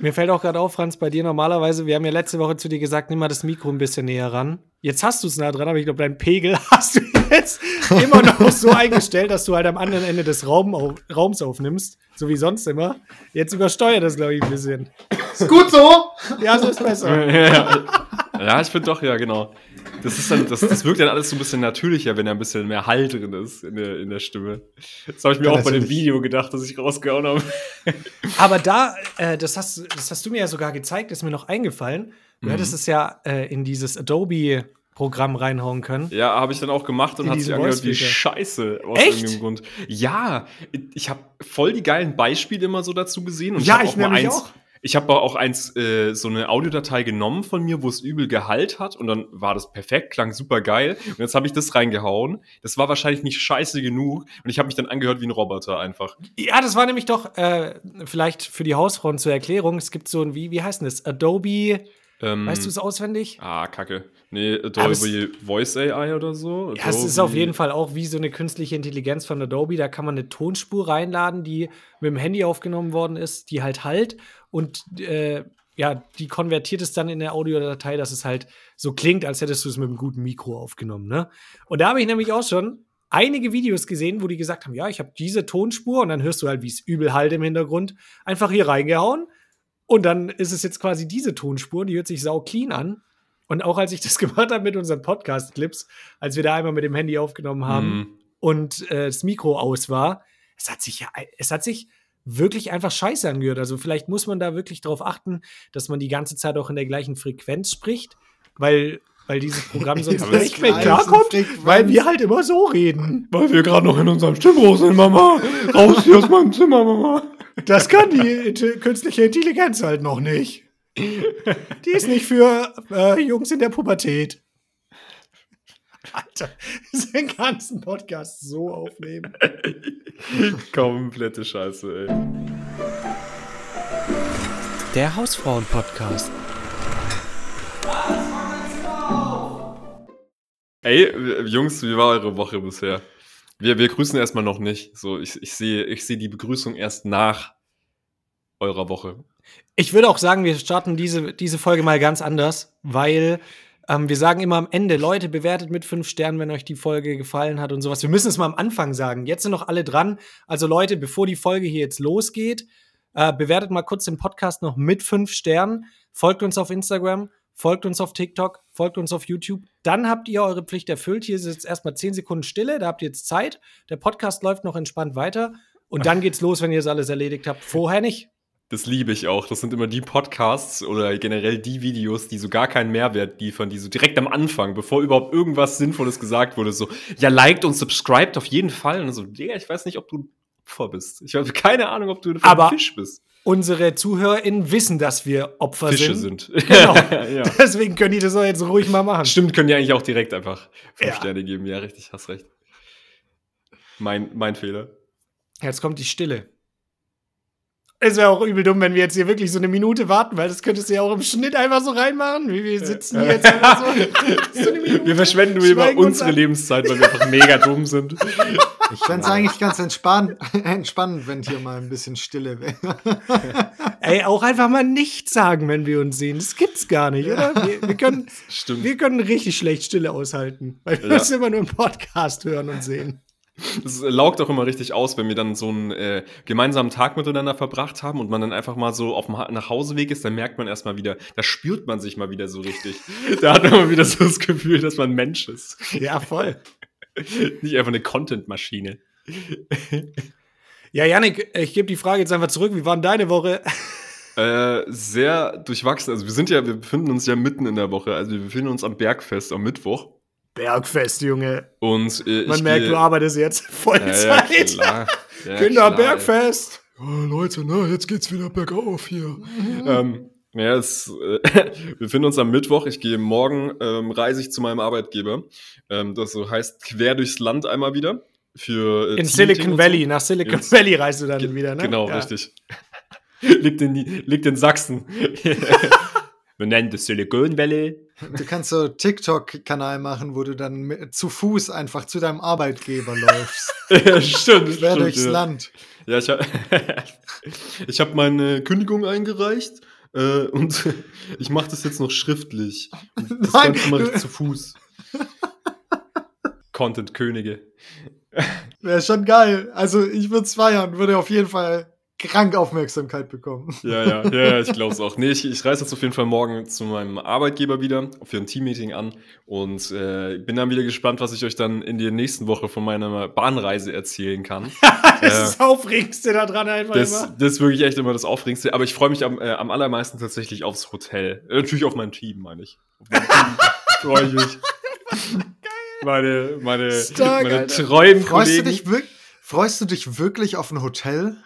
Mir fällt auch gerade auf, Franz, bei dir normalerweise, wir haben ja letzte Woche zu dir gesagt, nimm mal das Mikro ein bisschen näher ran. Jetzt hast du es nah dran, aber ich glaube, deinen Pegel hast du jetzt immer noch so eingestellt, dass du halt am anderen Ende des Raum auf, Raums aufnimmst, so wie sonst immer. Jetzt übersteuert das, glaube ich, ein bisschen. Ist gut so! Ja, so ist besser. ja, ja, ich finde doch, ja, genau. Das, ist dann, das, das wirkt dann alles so ein bisschen natürlicher, wenn da ein bisschen mehr Hall drin ist in der, in der Stimme. Das habe ich mir Ja, auch bei dem natürlich. Video gedacht, das ich rausgehauen habe. Aber da, äh, das, hast, das hast du mir ja sogar gezeigt, ist mir noch eingefallen. Du Mhm. hättest es ja äh, in dieses Adobe-Programm reinhauen können. Ja, habe ich dann auch gemacht und hat sich angehört wie scheiße aus Echt? irgendeinem Grund. Ja, ich habe voll die geilen Beispiele immer so dazu gesehen. Und Ja, ich auch mal eins, auch. Ich habe auch eins, äh, so eine Audiodatei genommen von mir, wo es übel Gehalt hat und dann war das perfekt, klang super geil. Und jetzt habe ich das reingehauen. Das war wahrscheinlich nicht scheiße genug und ich habe mich dann angehört wie ein Roboter einfach. Ja, das war nämlich doch äh, vielleicht für die Hausfrauen zur Erklärung. Es gibt so ein, wie, wie heißt denn das? Adobe, Ähm, weißt du es auswendig? Ah, kacke. Nee, Adobe Voice AI oder so. Ja, es ist auf jeden Fall auch wie so eine künstliche Intelligenz von Adobe. Da kann man eine Tonspur reinladen, die mit dem Handy aufgenommen worden ist, die halt halt und äh, ja, die konvertiert es dann in der Audiodatei, dass es halt so klingt, als hättest du es mit einem guten Mikro aufgenommen. Ne? Und da habe ich nämlich auch schon einige Videos gesehen, wo die gesagt haben, ja, ich habe diese Tonspur und dann hörst du halt, wie es übel halt im Hintergrund, einfach hier reingehauen und dann ist es jetzt quasi diese Tonspur, die hört sich sau clean an. Und auch als ich das gemacht habe mit unseren Podcast-Clips, als wir da einmal mit dem Handy aufgenommen haben Mhm. und äh, das Mikro aus war, es hat sich ja, es hat sich wirklich einfach scheiße angehört. Also vielleicht muss man da wirklich darauf achten, dass man die ganze Zeit auch in der gleichen Frequenz spricht, weil, weil dieses Programm sonst aber nicht mehr klarkommt, weil wir halt immer so reden. Weil wir gerade noch in unserem Stimmbruch sind, Mama. Raus hier aus meinem Zimmer, Mama. Das kann die künstliche Intelligenz halt noch nicht. Die ist nicht für äh, Jungs in der Pubertät. Alter, den ganzen Podcast so aufnehmen. Komplette Scheiße, ey. Der Hausfrauen-Podcast. Ey, Jungs, wie war eure Woche bisher? Wir, wir grüßen erstmal noch nicht. So, ich, ich sehe ich sehe die Begrüßung erst nach eurer Woche. Ich würde auch sagen, wir starten diese, diese Folge mal ganz anders, weil ähm, wir sagen immer am Ende, Leute, bewertet mit fünf Sternen, wenn euch die Folge gefallen hat und sowas. Wir müssen es mal am Anfang sagen. Jetzt sind noch alle dran. Also Leute, bevor die Folge hier jetzt losgeht, äh, bewertet mal kurz den Podcast noch mit fünf Sternen. Folgt uns auf Instagram, folgt uns auf TikTok, folgt uns auf YouTube. Dann habt ihr eure Pflicht erfüllt. Hier ist jetzt erstmal zehn Sekunden Stille, da habt ihr jetzt Zeit. Der Podcast läuft noch entspannt weiter. Und dann geht's los, wenn ihr das alles erledigt habt. Vorher nicht. Das liebe ich auch. Das sind immer die Podcasts oder generell die Videos, die so gar keinen Mehrwert liefern, die so direkt am Anfang, bevor überhaupt irgendwas Sinnvolles gesagt wurde, so, ja, liked und subscribed auf jeden Fall. Und so, Digga, ich weiß nicht, ob du ein Opfer bist. Ich habe keine Ahnung, ob du ein Fisch bist. Unsere ZuhörerInnen wissen, dass wir Opfer Fische sind. sind. Genau. ja. Deswegen können die das auch jetzt ruhig mal machen. Stimmt, können die eigentlich auch direkt einfach fünf Ja. Sterne geben. Ja, richtig, hast recht. Mein, mein Fehler. Jetzt kommt die Stille. Es wäre auch übel dumm, wenn wir jetzt hier wirklich so eine Minute warten, weil das könntest du ja auch im Schnitt einfach so reinmachen. Wie wir sitzen hier jetzt einfach so. so eine Minute. Wir verschwenden über Schweigen uns unsere. Lebenszeit, weil wir einfach mega dumm sind. Ich fände es eigentlich ganz entspannt, entspannend, wenn hier mal ein bisschen Stille wäre. Ey, auch einfach mal nichts sagen, wenn wir uns sehen. Das gibt's gar nicht, oder? Wir, wir, können, Stimmt. wir können richtig schlecht Stille aushalten, weil wir Ja. das immer nur im Podcast hören und sehen. Es laugt auch immer richtig aus, wenn wir dann so einen äh, gemeinsamen Tag miteinander verbracht haben und man dann einfach mal so auf dem ha Nachhauseweg ist, dann merkt man erstmal wieder, da spürt man sich mal wieder so richtig. da hat man mal wieder so das Gefühl, dass man Mensch ist. Ja, voll. Nicht einfach eine Content-Maschine. Ja, Janik, ich gebe die Frage jetzt einfach zurück. Wie war denn deine Woche? Äh, sehr durchwachsen. Also wir sind ja, wir befinden uns ja mitten in der Woche. Also wir befinden uns am Bergfest am Mittwoch. Bergfest, Junge. Und äh, Man ich merkt, gehe- du arbeitest jetzt ja, Vollzeit. ja. Ja, Kinder, klar, Bergfest. Oh, Leute, ne, jetzt geht's wieder bergauf hier. ähm, ja, es, äh, wir befinden uns am Mittwoch. Ich gehe morgen, ähm, reise ich zu meinem Arbeitgeber. Ähm, das so heißt quer durchs Land einmal wieder. Für, äh, In Silicon Valley, So. nach Silicon Ins- Valley reist du dann Ge- wieder, ne? Genau, Ja. richtig. liegt, in, liegt in Sachsen. wir nennen das Silicon Valley. Du kannst so TikTok-Kanal machen, wo du dann mit, zu Fuß einfach zu deinem Arbeitgeber läufst. ja, stimmt. Quer durchs ja. Land. Ja, ich habe hab meine Kündigung eingereicht äh, und ich mache das jetzt noch schriftlich. Und das Nein. Ganze mache ich zu Fuß. Content-Könige. Wäre schon geil. Also ich würde es feiern, würde auf jeden Fall krank Aufmerksamkeit bekommen. Ja, ja, ja, ja ich glaube es auch. Nee, ich, ich reise jetzt auf jeden Fall morgen zu meinem Arbeitgeber wieder für ein Teammeeting an und äh, bin dann wieder gespannt, was ich euch dann in der nächsten Woche von meiner Bahnreise erzählen kann. Das Äh, ist das Aufregendste da dran einfach Das, immer. das ist wirklich echt immer das Aufregendste. Aber ich freue mich am, äh, am allermeisten tatsächlich aufs Hotel. Äh, natürlich auf mein Team, meine ich. Freue ich mich. Meine, meine, Stark, meine treuen Freust du, dich freust du dich wirklich auf ein Hotel?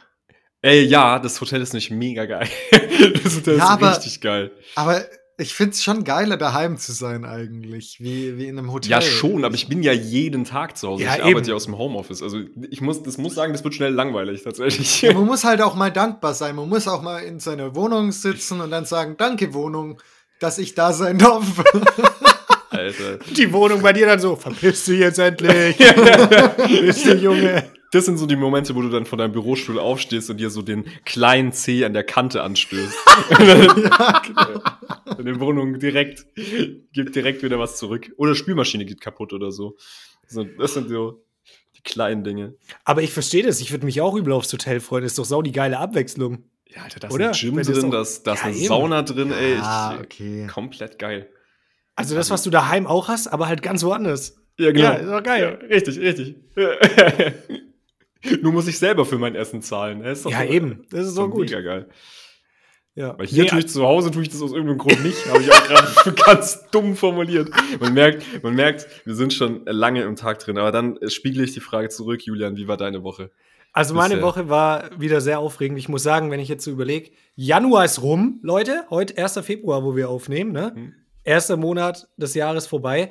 Ey, ja, das Hotel ist nicht mega geil. das Hotel Ja, ist aber- richtig geil. Aber ich finde es schon geiler, daheim zu sein eigentlich, wie, wie in einem Hotel. Ja, schon, aber ich bin ja jeden Tag zu Hause. Ja, ich arbeite eben. ja aus dem Homeoffice. Also ich muss, das muss sagen, das wird schnell langweilig tatsächlich. Ja, man muss halt auch mal dankbar sein. Man muss auch mal in seiner Wohnung sitzen und dann sagen, danke Wohnung, dass ich da sein darf. Alter. Die Wohnung bei dir dann so, verpiss dich jetzt endlich. Verpiss dich, Junge. Das sind so die Momente, wo du dann von deinem Bürostuhl aufstehst und dir so den kleinen C an der Kante anstößt. ja, genau. In der Wohnung direkt, gibt direkt wieder was zurück. Oder Spülmaschine geht kaputt oder so. das sind so die kleinen Dinge. Aber ich verstehe das. Ich würde mich auch übel aufs Hotel freuen. Das ist doch sau die geile Abwechslung. Ja, Alter, da ist Oder? ein Gym das drin, da ist, da ist eine eben. Sauna drin, ey. Ich, okay. Komplett geil. Also das, was du daheim auch hast, aber halt ganz woanders. Ja, Ja, ist doch geil. Ja, richtig, richtig. Nur muss ich selber für mein Essen zahlen. Das Ja, so- eben. Das ist so gut. Mega geil. Ja. Weil hier Nee, tue ich zu Hause, tue ich das aus irgendeinem Grund nicht. Habe ich auch gerade ganz dumm formuliert. Man merkt, man merkt, wir sind schon lange im Tag drin. Aber dann äh, spiegle ich die Frage zurück, Julian, wie war deine Woche? Also meine Bisher. Woche war wieder sehr aufregend. Ich muss sagen, wenn ich jetzt so überlege, Januar ist rum, Leute. Heute 1. Februar, wo wir aufnehmen, ne? Hm. Erster Monat des Jahres vorbei.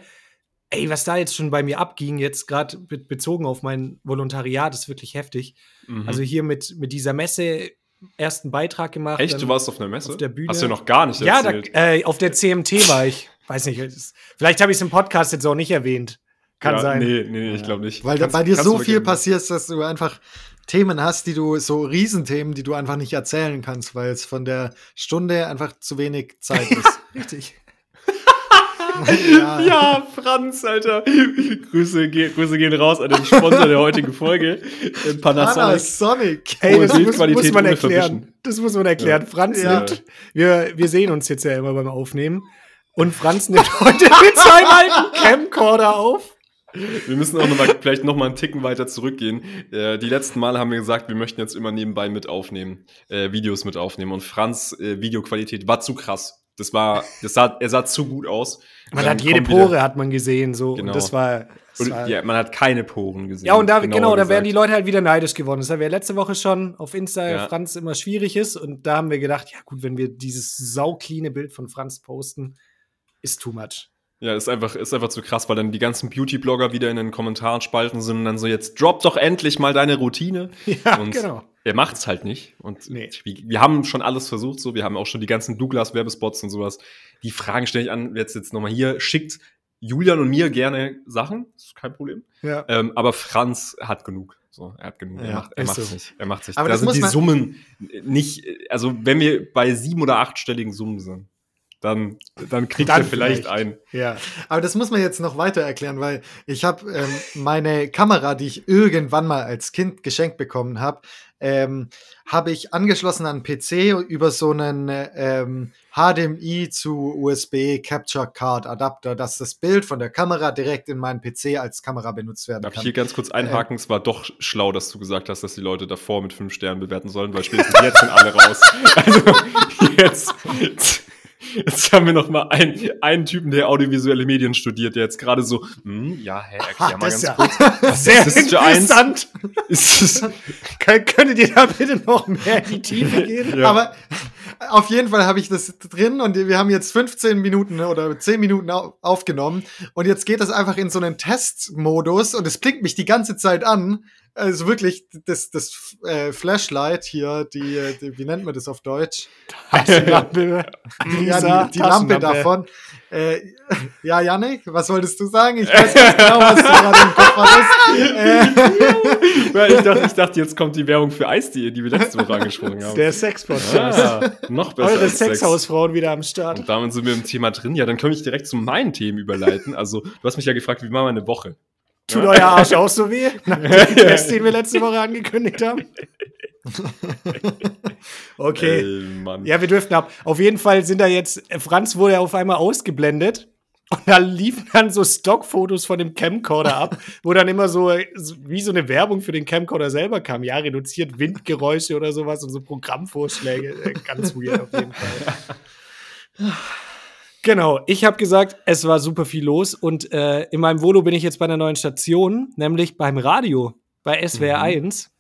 Ey, was da jetzt schon bei mir abging, jetzt gerade be bezogen auf mein Volontariat, ist wirklich heftig. Mhm. Also hier mit, mit dieser Messe ersten Beitrag gemacht. Echt, du warst auf einer Messe? auf der Bühne. Hast du ja noch gar nicht Ja, da, erzählt. äh, auf der CMT war ich. Weiß nicht, vielleicht habe ich es im Podcast jetzt auch nicht erwähnt. Kann ja, sein. Nee, nee, nee ich glaube nicht. Weil da Kannst- bei dir so viel gerne- passiert, dass du einfach Themen hast, die du, so Riesenthemen, die du einfach nicht erzählen kannst, weil es von der Stunde einfach zu wenig Zeit ist. Richtig. Ja. Ja, Franz, Alter. Grüße, Grüße gehen raus an den Sponsor der heutigen Folge, äh, Panasonic. Panasonic. Hohe das muss, muss man erklären. Das muss man erklären. Ja. Franz Ja. nimmt, wir, wir sehen uns jetzt ja immer beim Aufnehmen. Und Franz nimmt heute mit seinem alten Camcorder auf. Wir müssen auch noch mal, vielleicht noch mal einen Ticken weiter zurückgehen. Äh, die letzten Male haben wir gesagt, wir möchten jetzt immer nebenbei mit aufnehmen, äh, Videos mit aufnehmen. Und Franz äh, Videoqualität war zu krass. Das war, das sah, er sah zu gut aus. Man hat jede kommen wieder- Pore, hat man gesehen. So. Genau. Und das war. Das Und, war ja, man hat keine Poren gesehen. Ja, und da, genau, genauer da wären die. Leute halt wieder neidisch geworden. Das haben wir letzte Woche schon auf Insta, Ja. Franz immer schwierig ist. Und da haben wir gedacht, ja gut, wenn wir dieses saukline Bild von Franz posten, ist too much. Ja, ist einfach, ist einfach zu krass, weil dann die ganzen Beauty-Blogger wieder in den Kommentaren spalten sind und dann so, jetzt drop doch endlich mal deine Routine. Ja, und genau. Er macht's halt nicht. Und Nee. wir, haben schon alles versucht, so. Wir haben auch schon die ganzen Douglas-Werbespots und sowas. Die Fragen stelle ich an, jetzt, jetzt nochmal hier. Schickt Julian und mir gerne Sachen. Ist kein Problem. Ja. Ähm, aber Franz hat genug. So, er hat genug. er Ja, macht, er ist macht's so. nicht. Er macht's nicht. Aber da das sind die Summen nicht, also wenn wir bei sieben- oder achtstelligen Summen sind, dann, dann kriegt Dann er vielleicht, vielleicht. ein. ja. Aber das muss man jetzt noch weiter erklären, weil ich habe ähm, meine Kamera, die ich irgendwann mal als Kind geschenkt bekommen habe, ähm, habe ich angeschlossen an PC über so einen ähm, HDMI zu USB Capture Card Adapter, dass das Bild von der Kamera direkt in meinen PC als Kamera benutzt werden Darf ich kann. hier ganz kurz einhaken? es war doch schlau, dass du gesagt hast, dass die Leute davor mit fünf Sternen bewerten sollen, weil spätestens jetzt sind alle raus. Also jetzt, jetzt haben wir noch mal einen, einen Typen, der audiovisuelle Medien studiert, der jetzt gerade so, hm, ja, hä, erklär mal das ganz ja kurz. Was sehr ist das für eins? interessant. Ist Kön könntet ihr da bitte noch mehr in die Tiefe gehen? Ja. Aber auf jeden Fall habe ich das drin und wir haben jetzt 15 Minuten oder 10 Minuten au aufgenommen und jetzt geht das einfach in so einen Testmodus und es blinkt mich die ganze Zeit an Also wirklich, das, das äh, Flashlight hier, die, äh, die, wie nennt man das auf Deutsch? Taschenlampe. ja, die, die Lampe davon. Äh, ja, Janik, was wolltest du sagen? Ich weiß nicht genau, was du gerade im Kopf hattest. Weil ich, dachte, ich dachte, jetzt kommt die Werbung für Eis.de, die wir letzte Woche angesprochen haben. Der Sex-Podcast. Ah, noch besser. Eure als Sex. Sexhausfrauen wieder am Start. Und damit sind wir im Thema drin. Ja, dann können wir direkt zu meinen Themen überleiten. Also, du hast mich ja gefragt, wie war meine Woche? Tut euer Arsch auch so weh? Nach dem Test, den wir letzte Woche angekündigt haben? Okay. Mann. Ja, wir dürften ab. Auf jeden Fall sind da jetzt, äh, Franz wurde auf einmal ausgeblendet. Und da liefen dann so Stockfotos von dem Camcorder ab, wo dann immer so, äh, so wie so eine Werbung für den Camcorder selber kam. Ja, reduziert Windgeräusche oder sowas und so Programmvorschläge. Äh, Ganz weird auf jeden Fall. Genau, ich habe gesagt, es war super viel los und äh, in meinem Volo bin ich jetzt bei einer neuen Station, nämlich beim Radio, bei SWR 1.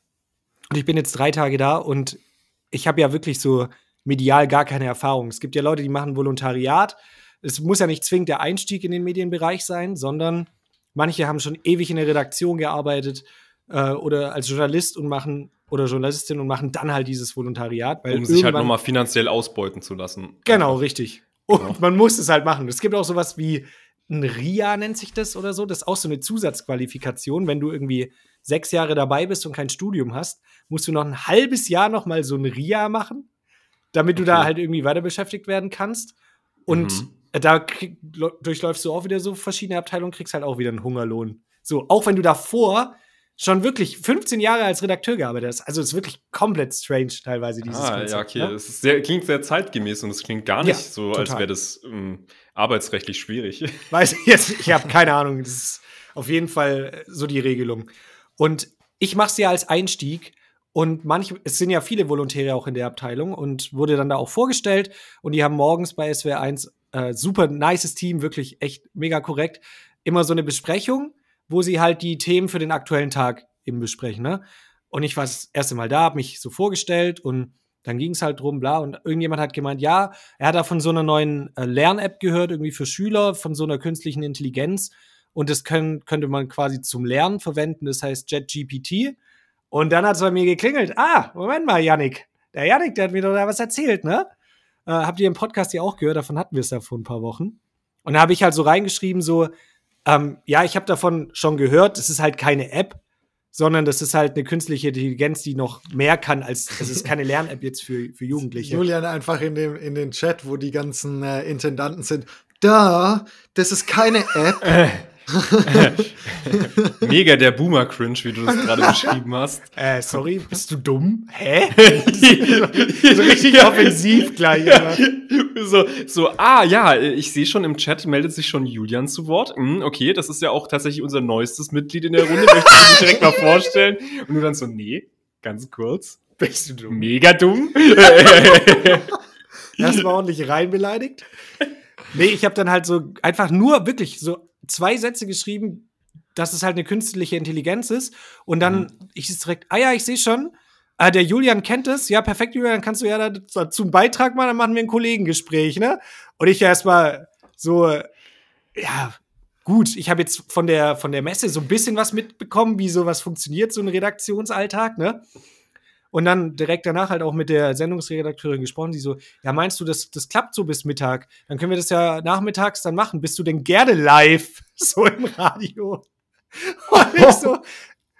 Und ich bin jetzt drei Tage da und ich habe ja wirklich so medial gar keine Erfahrung. Es gibt ja Leute, die machen Volontariat. Es muss ja nicht zwingend der Einstieg in den Medienbereich sein, sondern manche haben schon ewig in der Redaktion gearbeitet äh, oder als Journalist und machen oder Journalistin und machen dann halt dieses Volontariat. Um sich halt nochmal finanziell ausbeuten zu lassen. Genau, richtig. Und Genau. man muss es halt machen. Es gibt auch sowas wie ein RIA, nennt sich das oder so. Das ist auch so eine Zusatzqualifikation. Wenn du irgendwie sechs Jahre dabei bist und kein Studium hast, musst du noch ein halbes Jahr noch mal so ein RIA machen, damit du da halt irgendwie weiter beschäftigt werden kannst. Und Mhm. da krieg, durchläufst du auch wieder so verschiedene Abteilungen, kriegst halt auch wieder einen Hungerlohn. So, auch wenn du davor schon wirklich 15 Jahre als Redakteur gearbeitet hast. Also es ist wirklich komplett strange teilweise dieses Ah, Konzept, ja, okay. ne? Es sehr, klingt sehr zeitgemäß und es klingt gar nicht Ja, so, als total. wäre das ähm, arbeitsrechtlich schwierig. Weiß ich jetzt, ich habe keine Ahnung. Das ist auf jeden Fall äh, so die Regelung. Und ich mache es ja als Einstieg. Und manch, es sind ja viele Volontäre auch in der Abteilung und wurde dann da auch vorgestellt. Und die haben morgens bei SWR 1 äh, super nices Team, wirklich echt mega korrekt, immer so eine Besprechung, wo sie halt die Themen für den aktuellen Tag eben besprechen. Ne? Und ich war das erste Mal da, habe mich so vorgestellt und dann ging es halt drum, bla. Und irgendjemand hat gemeint, ja, er hat da von so einer neuen äh, Lern-App gehört, irgendwie für Schüler, von so einer künstlichen Intelligenz. Und das können, könnte man quasi zum Lernen verwenden, das heißt JetGPT. Und dann hat es bei mir geklingelt. Ah, Moment mal, Yannick. Der Yannick, der hat mir doch da was erzählt, ne? Äh, habt ihr im Podcast ja auch gehört, davon hatten wir es ja vor ein paar Wochen. Und da habe ich halt so reingeschrieben, so, ähm, ja, ich habe davon schon gehört, das ist halt keine App, sondern das ist halt eine künstliche Intelligenz, die noch mehr kann als, es ist keine Lern-App jetzt für, für Jugendliche. Julian einfach in, dem, in den Chat, wo die ganzen äh, Intendanten sind. Da, das ist keine App. Mega der Boomer-Cringe, wie du das gerade beschrieben hast. Äh, sorry, bist du dumm? Hä? so richtig offensiv gleich. immer. so, so, ah ja, ich sehe schon im Chat meldet sich schon Julian zu Wort. Hm, okay, das ist ja auch tatsächlich unser neuestes Mitglied in der Runde. Möchte ich dich direkt mal vorstellen. Und du dann so, nee, ganz kurz. Bist du dumm? Mega dumm. Erstmal ordentlich rein beleidigt. Nee, ich habe dann halt so einfach nur wirklich so zwei Sätze geschrieben, dass es halt eine künstliche Intelligenz ist. Und dann, ich ist direkt, ah ja, ich sehe schon. Ah, der Julian kennt es. Ja, perfekt, Julian, kannst du ja da dazu einen Beitrag machen, dann machen wir ein Kollegengespräch, ne? Und ich erstmal so, ja, gut, ich habe jetzt von der, von der Messe so ein bisschen was mitbekommen, wie sowas funktioniert, so ein Redaktionsalltag, ne? Und dann direkt danach halt auch mit der Sendungsredakteurin gesprochen, die so, ja, meinst du, das, das klappt so bis Mittag? Dann können wir das ja nachmittags dann machen. Bist du denn gerne live? So im Radio. Und ich so,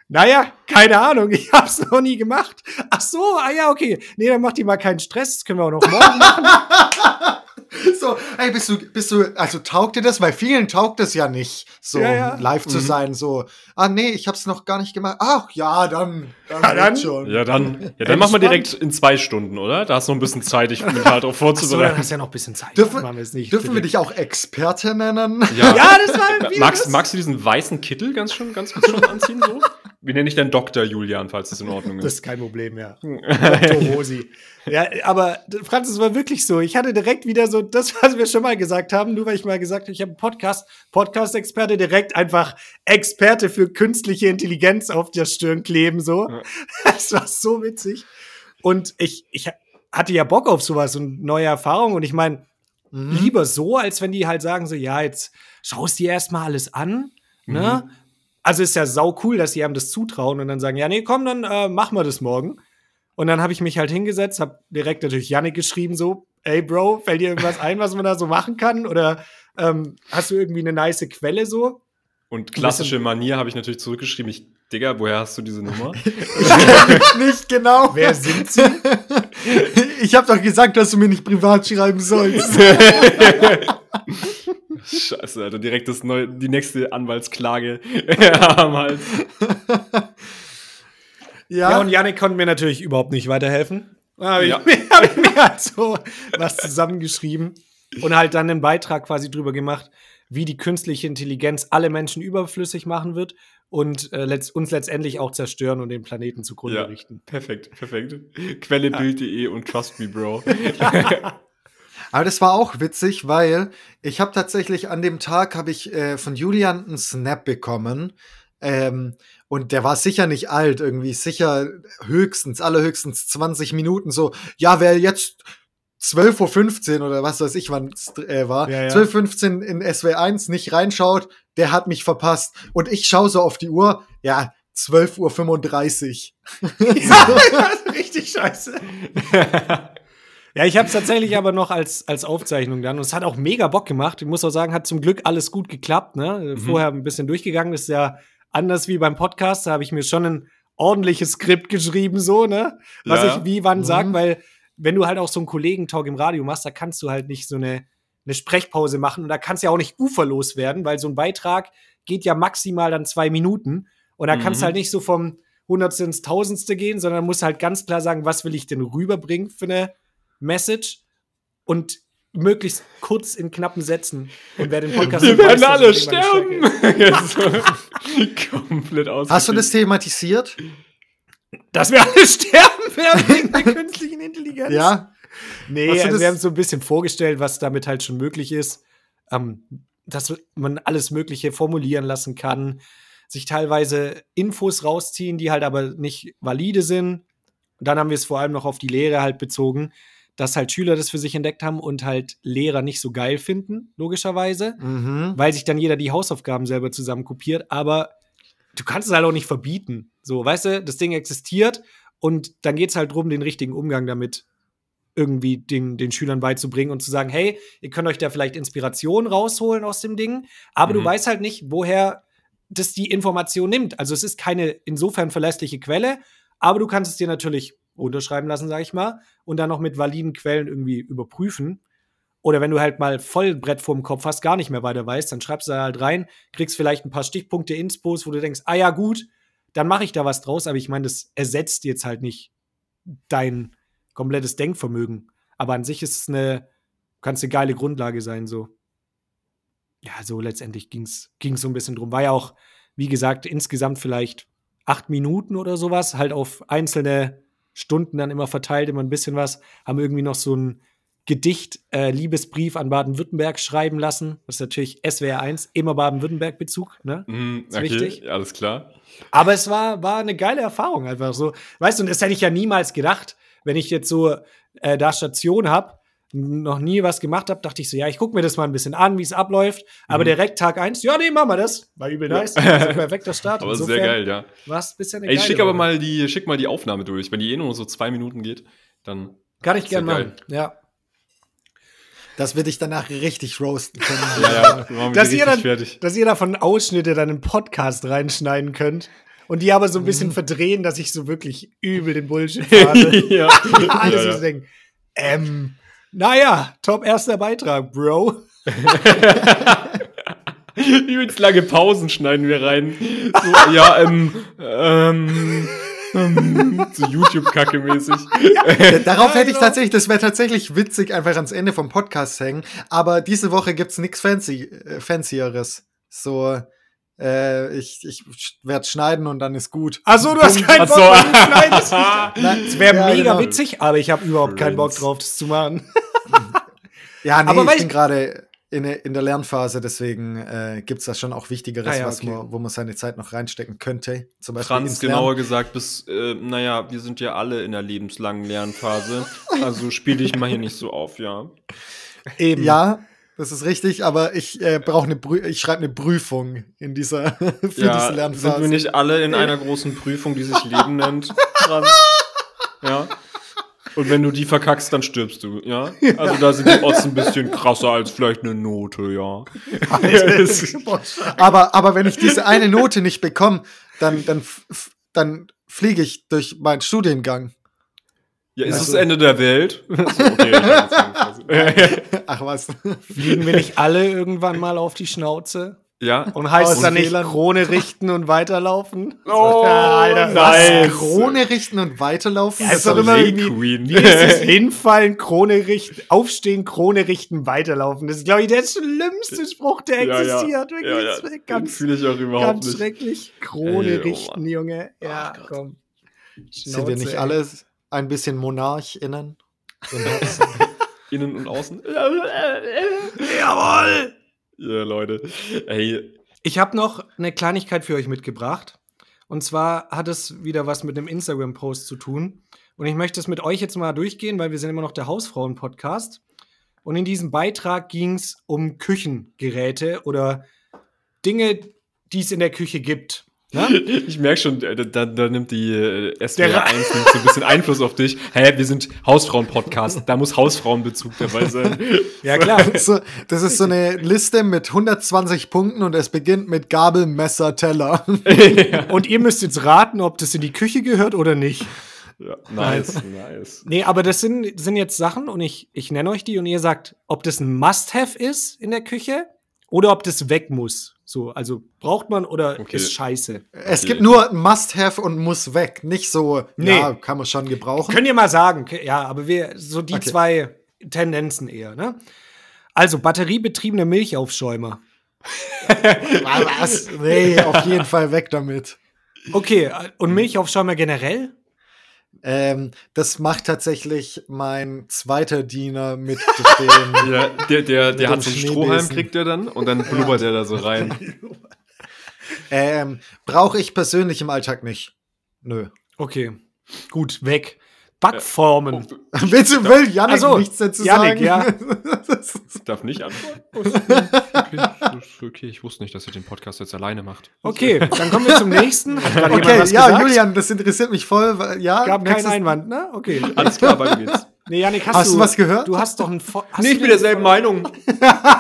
naja, keine Ahnung, ich hab's noch nie gemacht. Ach so, ah ja, okay. Nee, dann macht die mal keinen Stress, das können wir auch noch morgen machen. So, ey, bist du, bist du, also taugt dir das? Weil vielen taugt es ja nicht, so Ja, ja. live zu Mhm. sein. So, ah nee, ich hab's noch gar nicht gemacht. Ach ja, dann, dann, Ja, dann- schon. Ja, dann, ja, dann machen wir direkt in zwei Stunden, oder? Da hast du noch ein bisschen Zeit, dich mental darauf Ach so, dann vorzubereiten. hast du ja noch ein bisschen Zeit. Dürfen, Machen wir es nicht. dürfen wir dich auch Experte nennen? ja. Ja, das war wieder magst, das. magst du diesen weißen Kittel ganz schon, ganz kurz schon anziehen? So? Wie nenne ich denn Dr. Julian, falls das in Ordnung Das ist? ist kein Problem, ja. Dr. Rosi. Ja, aber Franz, es war wirklich so. Ich hatte direkt wieder so das, was wir schon mal gesagt haben, nur weil ich mal gesagt habe, ich habe einen Podcast, Podcast-Experte, direkt einfach Experte für künstliche Intelligenz auf der Stirn kleben, so. Ja. Das war so witzig. Und ich, ich hatte ja Bock auf sowas und neue Erfahrungen. Und ich meine, Mhm. lieber so, als wenn die halt sagen so, ja, jetzt schaust dir erstmal alles an, ne? Also ist ja sau cool, dass sie einem das zutrauen und dann sagen, ja, nee, komm, dann äh, machen wir das morgen. Und dann habe ich mich halt hingesetzt, habe direkt natürlich Yannick geschrieben, so, ey Bro, fällt dir irgendwas ein, was man da so machen kann? Oder ähm, hast du irgendwie eine nice Quelle so? Und klassische Manier habe ich natürlich zurückgeschrieben. Ich, Digga, woher hast du diese Nummer? nicht genau. Wer sind sie? Ich habe doch gesagt, dass du mir nicht privat schreiben sollst. Scheiße, Alter, direkt das neue, die nächste Anwaltsklage am Hals. Ja. ja, und Yannick konnte mir natürlich überhaupt nicht weiterhelfen. Da habe ich, Ja. mir- hab ich mir halt so was zusammengeschrieben und halt dann einen Beitrag quasi drüber gemacht, wie die künstliche Intelligenz alle Menschen überflüssig machen wird und äh, letzt, uns letztendlich auch zerstören und den Planeten zugrunde Ja. richten. Perfekt, perfekt. Quelle Bild.de und Trust Me, Bro. Aber das war auch witzig, weil ich habe tatsächlich an dem Tag habe ich äh, von Julian einen Snap bekommen. Ähm, und der war sicher nicht alt, irgendwie sicher höchstens, allerhöchstens 20 Minuten so, ja, wer jetzt 12.15 Uhr oder was weiß ich, wann es äh, war, Ja, ja. 12.15 Uhr in SW1 nicht reinschaut, der hat mich verpasst. Und ich schaue so auf die Uhr, ja, 12.35 Uhr. richtig scheiße. ja, ich habe es tatsächlich aber noch als, als Aufzeichnung dann. Und es hat auch mega Bock gemacht. Ich muss auch sagen, hat zum Glück alles gut geklappt. Ne? Vorher ein bisschen durchgegangen. Das ist ja anders wie beim Podcast. Da habe ich mir schon ein ordentliches Skript geschrieben, so, ne? Was Ja. ich wie wann Mhm. sag, weil wenn du halt auch so einen Kollegentalk im Radio machst, da kannst du halt nicht so eine, eine Sprechpause machen und da kannst du ja auch nicht uferlos werden, weil so ein Beitrag geht ja maximal dann zwei Minuten und da kannst du Mhm. halt nicht so vom Hundertste ins Tausendste gehen, sondern musst halt ganz klar sagen, was will ich denn rüberbringen für eine Message und möglichst kurz in knappen Sätzen. Und wer den Podcast Wir werden weiß, alle sterben. Komplett aus. Hast du das thematisiert? Dass wir alle sterben werden wegen der künstlichen Intelligenz. Ja. Nee, also das- wir haben so ein bisschen vorgestellt, was damit halt schon möglich ist. Ähm, dass man alles Mögliche formulieren lassen kann, sich teilweise Infos rausziehen, die halt aber nicht valide sind. Und dann haben wir es vor allem noch auf die Lehre halt bezogen, dass halt Schüler das für sich entdeckt haben und halt Lehrer nicht so geil finden, logischerweise, Mhm. weil sich dann jeder die Hausaufgaben selber zusammen kopiert. Aber du kannst es halt auch nicht verbieten. So, weißt du, das Ding existiert und dann geht es halt drum, den richtigen Umgang damit irgendwie den, den Schülern beizubringen und zu sagen, hey, ihr könnt euch da vielleicht Inspiration rausholen aus dem Ding, aber du Mhm. weißt halt nicht, woher das die Information nimmt. Also es ist keine insofern verlässliche Quelle, aber du kannst es dir natürlich unterschreiben lassen, sag ich mal, und dann noch mit validen Quellen irgendwie überprüfen. Oder wenn du halt mal voll Brett vorm Kopf hast, gar nicht mehr weiter weißt, dann schreibst du da halt rein, kriegst vielleicht ein paar Stichpunkte, Inspos, wo du denkst, ah ja, gut, dann mache ich da was draus, aber ich meine, das ersetzt jetzt halt nicht dein komplettes Denkvermögen. Aber an sich ist es eine, kann es eine geile Grundlage sein, so. Ja, so letztendlich ging es so ein bisschen drum. War ja auch, wie gesagt, insgesamt vielleicht acht Minuten oder sowas, halt auf einzelne Stunden dann immer verteilt, immer ein bisschen was. Haben irgendwie noch so ein Gedicht, äh, Liebesbrief an Baden-Württemberg schreiben lassen. Das ist natürlich SWR 1, immer Baden-Württemberg-Bezug, ne? Ist okay, wichtig. alles klar. Aber es war, war eine geile Erfahrung einfach so. Weißt du, und das hätte ich ja niemals gedacht, wenn ich jetzt so äh, da Station habe, noch nie was gemacht habe, dachte ich so, ja, ich gucke mir das mal ein bisschen an, wie es abläuft. Aber Mhm. direkt Tag eins, ja, nee, machen wir das. War übel nice. Also perfekter Start. Aber sehr geil, ja. War es bisher eine Ey, geile schick aber mal die, schick mal die Aufnahme durch. Wenn die eh nur so zwei Minuten geht, dann. Kann ich gerne machen. Ja. Das würde ich danach richtig roasten können. Ja, ja, wir Dass ihr, dann, fertig. dass ihr davon Ausschnitte dann im Podcast reinschneiden könnt. Und die aber so ein Mhm. bisschen verdrehen, dass ich so wirklich übel den Bullshit fahre. ja. Alles ja, ja, denken. Ähm, naja, top erster Beitrag, Bro. Übelst lange Pausen schneiden wir rein. So, ja, ähm, ähm, so YouTube-Kacke mäßig. Darauf hätte ich genau. tatsächlich, das wäre tatsächlich witzig, einfach ans Ende vom Podcast hängen. Aber diese Woche gibt's nichts fancy, äh, Fancieres. So, äh, ich, ich werde schneiden und dann ist gut. Achso, du hast keinen Ach Bock so. Es wäre ja, mega genau. witzig, aber ich habe überhaupt keinen Bock drauf, das zu machen. Ja, nee, Aber ich bin ich- gerade in, in der Lernphase, deswegen äh, gibt's da schon auch Wichtigeres, Ah ja, was okay. man, wo man seine Zeit noch reinstecken könnte. Zum Beispiel Franz genauer gesagt, bis, äh, naja, wir sind ja alle in der lebenslangen Lernphase. Also spiel dich mal hier nicht so auf, ja. Eben. Ja, das ist richtig, aber ich äh, brauche eine Prü ich schreibe eine Prüfung in dieser für diese Ja, Lernphase. sind wir nicht alle in einer großen Prüfung, die sich Leben nennt, dran? Ja. Und wenn du die verkackst, dann stirbst du, ja? Also da sind die Odds ein bisschen krasser als vielleicht eine Note, ja. aber, aber wenn ich diese eine Note nicht bekomme, dann, dann, dann fliege ich durch meinen Studiengang. Ja, ist Also- das Ende der Welt? So, okay, Ach was. Fliegen wir nicht alle irgendwann mal auf die Schnauze? Ja. Und heißt Aus dann nicht Fehlern. Krone richten und weiterlaufen? Oh, Alter, nice. Krone richten und weiterlaufen? Ja, Das ist doch immer irgendwie- Queen. Wie ist es? Hinfallen, Krone richten, aufstehen, Krone richten, weiterlaufen. Das ist, glaube ich, der schlimmste Spruch, der Ja, ja. existiert. Wirklich, Ja, das ja. ganz, fühle ich auch überhaupt ganz nicht. schrecklich. Krone Ey, oh richten, Mann. Junge. Ja, Ach komm. Sind wir nicht Schnauze, alle ein bisschen MonarchInnen? Im Herzen? Innen und außen. ey. Jawohl! Ja, Leute. Ey, Ich habe noch eine Kleinigkeit für euch mitgebracht. Und zwar hat es wieder was mit einem Instagram-Post zu tun. Und ich möchte es mit euch jetzt mal durchgehen, weil wir sind immer noch der Hausfrauen-Podcast. Und in diesem Beitrag ging es um Küchengeräte oder Dinge, die es in der Küche gibt. Ne? ich merke schon, äh, da, da nimmt die äh, SWR Ra- 1 nimmt so ein bisschen Einfluss auf dich. Hä, wir sind Hausfrauen-Podcast. Da muss Hausfrauenbezug dabei sein. Ja, klar. so, das ist so eine Liste mit 120 Punkten und es beginnt mit Gabel, Messer, Teller. Und ihr müsst jetzt raten, ob das in die Küche gehört oder nicht. Ja, nice, nice. Nee, aber das sind, sind jetzt Sachen und ich, ich nenne euch die und ihr sagt, ob das ein Must-Have ist in der Küche oder ob das weg muss. So, also braucht man oder Okay. ist scheiße. Es Okay. gibt nur Must-Have und muss weg. Nicht so, Nee. ja, kann man schon gebrauchen. Könnt ihr mal sagen, ja, aber wir, so die Okay. zwei Tendenzen eher, ne? Also, batteriebetriebene Milchaufschäumer. Was? Nee, auf jeden Fall weg damit. Okay, äh, und Milchaufschäumer generell? Ähm, das macht tatsächlich mein zweiter Diener mit dem. Ja, der, der, der Mit hat so einen. Strohhalm, kriegt er dann und dann blubbert er da so rein. ähm, Brauche ich persönlich im Alltag nicht. Nö. Okay, gut, weg. Backformen. Willst du, will Janik Ach so, nichts dazu Janik, sagen? ja. Ich darf nicht antworten. Okay, okay, ich wusste nicht, dass ihr den Podcast jetzt alleine macht. Okay, dann kommen wir zum nächsten. Okay, ja, gesagt? Julian, das interessiert mich voll. Ja, Gab keinen Einwand, ne? Okay. Alles klar, weiter geht's. Nee, Janik, hast, Hast du was gehört? Du hast doch ein. Fo- hast Nee, ich bin derselben Meinung.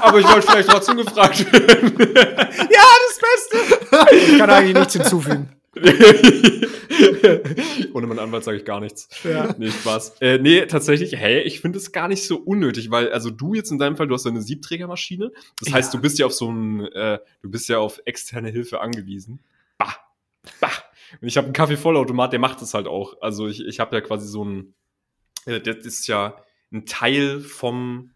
Aber ich wollte vielleicht trotzdem gefragt werden. Ja, das Beste. Ich kann eigentlich nichts hinzufügen. Ohne meinen Anwalt sage ich gar nichts. Ja. Nee, Spaß. Äh, nee, tatsächlich, hey, ich finde es gar nicht so unnötig, weil, also du jetzt in deinem Fall, du hast ja eine Siebträgermaschine. Das Ja. heißt, du bist ja auf so ein, äh, du bist ja auf externe Hilfe angewiesen. Bah. Bah. Und ich habe einen Kaffeevollautomat, der macht das halt auch. Also ich, ich habe ja quasi so ein, äh, das ist ja ein Teil vom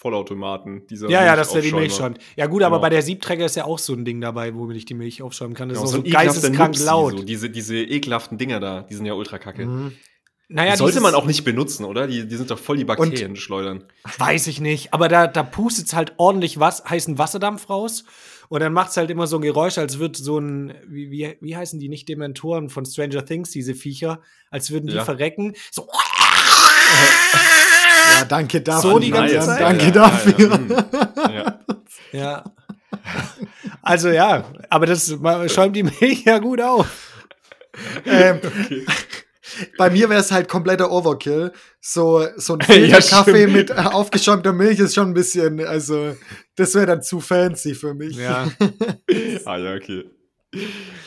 Vollautomaten. Dieser Ja, ja, das wäre die Milchaufschäumer. Milch schon. Ja, gut, aber Genau. bei der Siebträger ist ja auch so ein Ding dabei, womit ich die Milch aufschäumen kann. Das Genau, ist auch so ein ekelhafter geisteskrank Nupsi, laut. So. Diese, diese ekelhaften Dinger da, die sind ja ultra kacke. Mhm. Naja, die sollte man auch nicht benutzen, oder? Die, die sind doch voll die Bakterien schleudern. Weiß ich nicht. Aber da, da pustet es halt ordentlich was, heißen Wasserdampf raus. Und dann macht es halt immer so ein Geräusch, als würde so ein, wie, wie, wie heißen die nicht Dementoren von Stranger Things, diese Viecher, als würden die Ja. verrecken. So, Ja, danke dafür. So die ganze. Zeit? Danke ja, dafür. Ja, ja, ja. ja. Also ja, aber das schäumt die Milch ja gut auf. ähm, Bei mir wäre es halt kompletter Overkill. So, so ein Ja, Filterkaffee stimmt. mit äh, aufgeschäumter Milch ist schon ein bisschen, also, das wäre dann zu fancy für mich. Ja. Ah, ja, okay.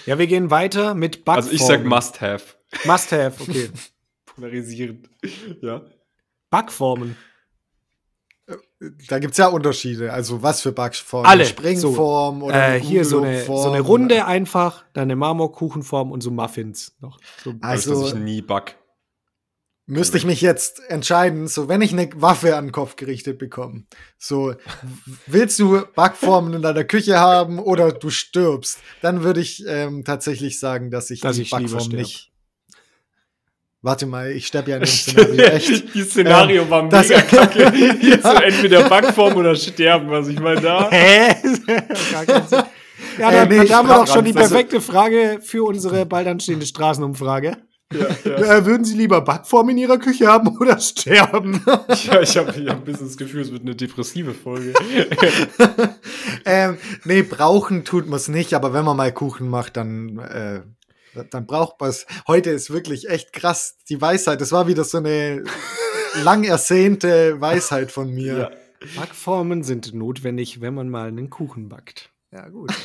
ja, wir gehen weiter mit Backformen. Also ich sag must have. Must have, okay. Polarisierend. Ja. Backformen. Da gibt es ja Unterschiede. Also, was für Backformen? Alle. Springform oder Äh, hier so eine, so eine Runde einfach, dann eine Marmorkuchenform und so Muffins noch. So, Also, dass ich nie back. müsste ich mich jetzt entscheiden, so wenn ich eine Waffe an den Kopf gerichtet bekomme, so willst du Backformen in deiner Küche haben oder du stirbst, dann würde ich ähm, tatsächlich sagen, dass ich Dass die ich Backform nicht. Warte mal, ich sterbe ja in dem Szenario echt. Die Szenario war das- mega kacke. Jetzt so entweder Backform oder sterben, was ich meine da. Hä? Ja, Äh, dann, nee, dann haben wir doch schon die also- perfekte Frage für unsere bald anstehende Straßenumfrage. Äh, würden Sie lieber Backform in Ihrer Küche haben oder sterben? Ja, ich habe hab ein bisschen das Gefühl, es wird eine depressive Folge. ähm, nee, brauchen tut man es nicht, aber wenn man mal Kuchen macht, dann, äh, dann braucht man es. Heute ist wirklich echt krass. Die Weisheit, das war wieder so eine lang ersehnte Weisheit von mir. Ja. Backformen sind notwendig, wenn man mal einen Kuchen backt. Ja, gut.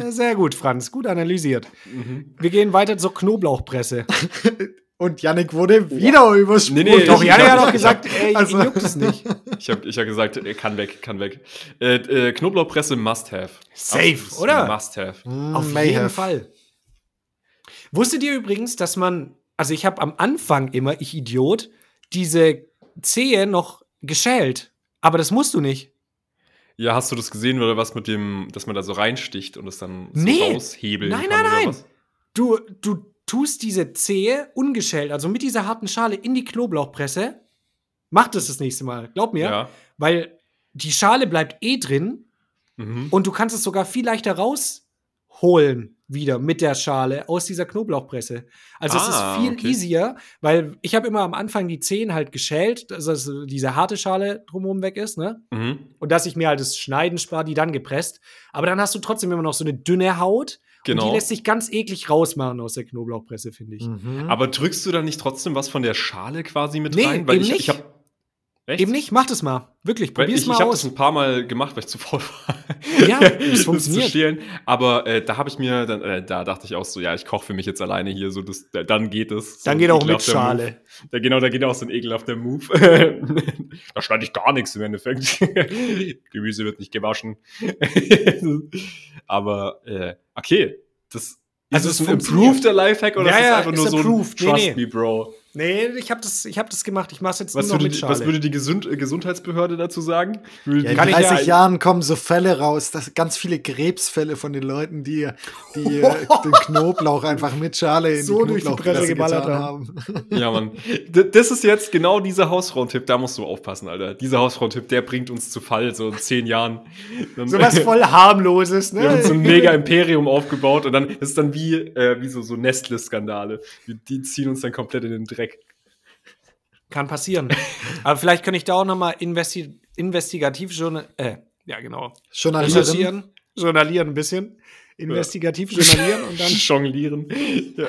Äh, sehr gut, Franz. Gut analysiert. Mhm. Wir gehen weiter zur Knoblauchpresse. Und Yannick wurde wieder übersprungen. Nee, nee, Doch, ich- Janne hat auch gesagt, ey, Also- ihn juckt es nicht. Ich habe ich hab gesagt, äh, kann weg, kann weg. Äh, äh, Knoblauchpresse must have. Safe, Absolutes oder? Must have. Mm, Auf may jeden have. Fall. Wusstet ihr übrigens, dass man, also ich habe am Anfang immer, ich Idiot, diese Zehe noch geschält. Aber das musst du nicht. Ja, hast du das gesehen oder was mit dem, dass man da so reinsticht und es dann so Nee. raushebeln Nein, kann nein, nein. was? Du, du tust diese Zehe ungeschält, also mit dieser harten Schale in die Knoblauchpresse. Mach das das nächste Mal, glaub mir. Ja. Weil die Schale bleibt eh drin Mhm. und du kannst es sogar viel leichter rausholen wieder mit der Schale aus dieser Knoblauchpresse. Also es Ah, ist viel okay. easier, weil ich habe immer am Anfang die Zehen halt geschält, dass das diese harte Schale drumherum weg ist, ne? Mhm. Und dass ich mir halt das Schneiden spare, die dann gepresst. Aber dann hast du trotzdem immer noch so eine dünne Haut. Und Genau. die lässt sich ganz eklig rausmachen aus der Knoblauchpresse, finde ich. Mhm. Aber drückst du da nicht trotzdem was von der Schale quasi mit Nee, rein? Weil eben ich, nicht. ich hab, Echt? Eben nicht, mach das mal. Wirklich, probier's ich mal ich habe das aus. ein paar Mal gemacht, weil ich zu faul war. Ja, es zu funktioniert. stehlen. Aber äh, da habe ich mir, dann, äh, da dachte ich auch so, ja, ich koche für mich jetzt alleine hier, so das, da- dann geht es. So Dann geht auch mit Schale. Da, genau, da geht auch so ein ekelhafter Move. da schneide ich gar nichts im Endeffekt. Gemüse wird nicht gewaschen. Aber äh, okay, das Also ist es es ein improveter Lifehack oder Ja, ist es ja, einfach nur so ein approved. Nee, Trust nee. me, Bro? Nee, ich habe das, ich hab das gemacht. Ich mach's jetzt Was nur noch würde, mit die, Schale. was würde die Gesund äh, Gesundheitsbehörde dazu sagen? Würde Ja, in Kann ich 30 ja- Jahren kommen so Fälle raus, dass ganz viele Krebsfälle von den Leuten, die, die äh, den Knoblauch einfach mit Schale in So die durch die Knoblauchpresse Presse geballert haben. Ja, Mann. D das ist jetzt genau dieser Hausfrauentipp, da musst du aufpassen, Alter. Dieser Hausfrauentipp, der bringt uns zu Fall, so in zehn Jahren. Dann, so was voll harmloses, wir haben ne? so ein mega Imperium aufgebaut und dann das ist dann wie, äh, wie so, so Nestle-Skandale. Die ziehen uns dann komplett in den Dreck. Kann passieren. Aber vielleicht kann ich da auch noch mal investi investigativ journal äh, ja genau, recherchieren, journalieren ein bisschen, investigativ journalieren und dann Jonglieren. Ja.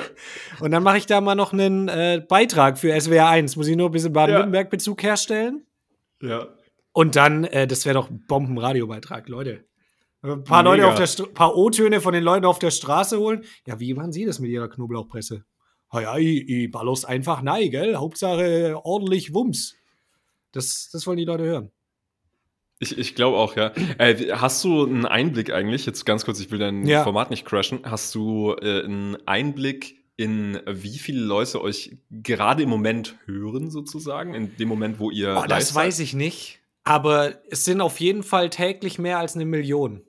und dann mache ich da mal noch einen äh, Beitrag für SWR 1. Muss ich nur ein bisschen Baden-Württemberg Bezug herstellen ja. und dann äh, das wäre doch ein Bombenradiobeitrag, Leute. Ein paar Mega. Leute auf der St paar O-Töne von den Leuten auf der Straße holen. Ja, wie machen Sie das mit Ihrer Knoblauchpresse? Ha ja, ich, ich baller's einfach nein, gell? Hauptsache ordentlich Wumms. Das, das wollen die Leute hören. Ich, ich glaube auch, ja. Äh, hast du einen Einblick eigentlich, jetzt ganz kurz, ich will dein Ja. Format nicht crashen, hast du äh, einen Einblick in wie viele Leute euch gerade im Moment hören, sozusagen, in dem Moment, wo ihr. Oh, das weiß ich nicht. Aber es sind auf jeden Fall täglich mehr als eine Million.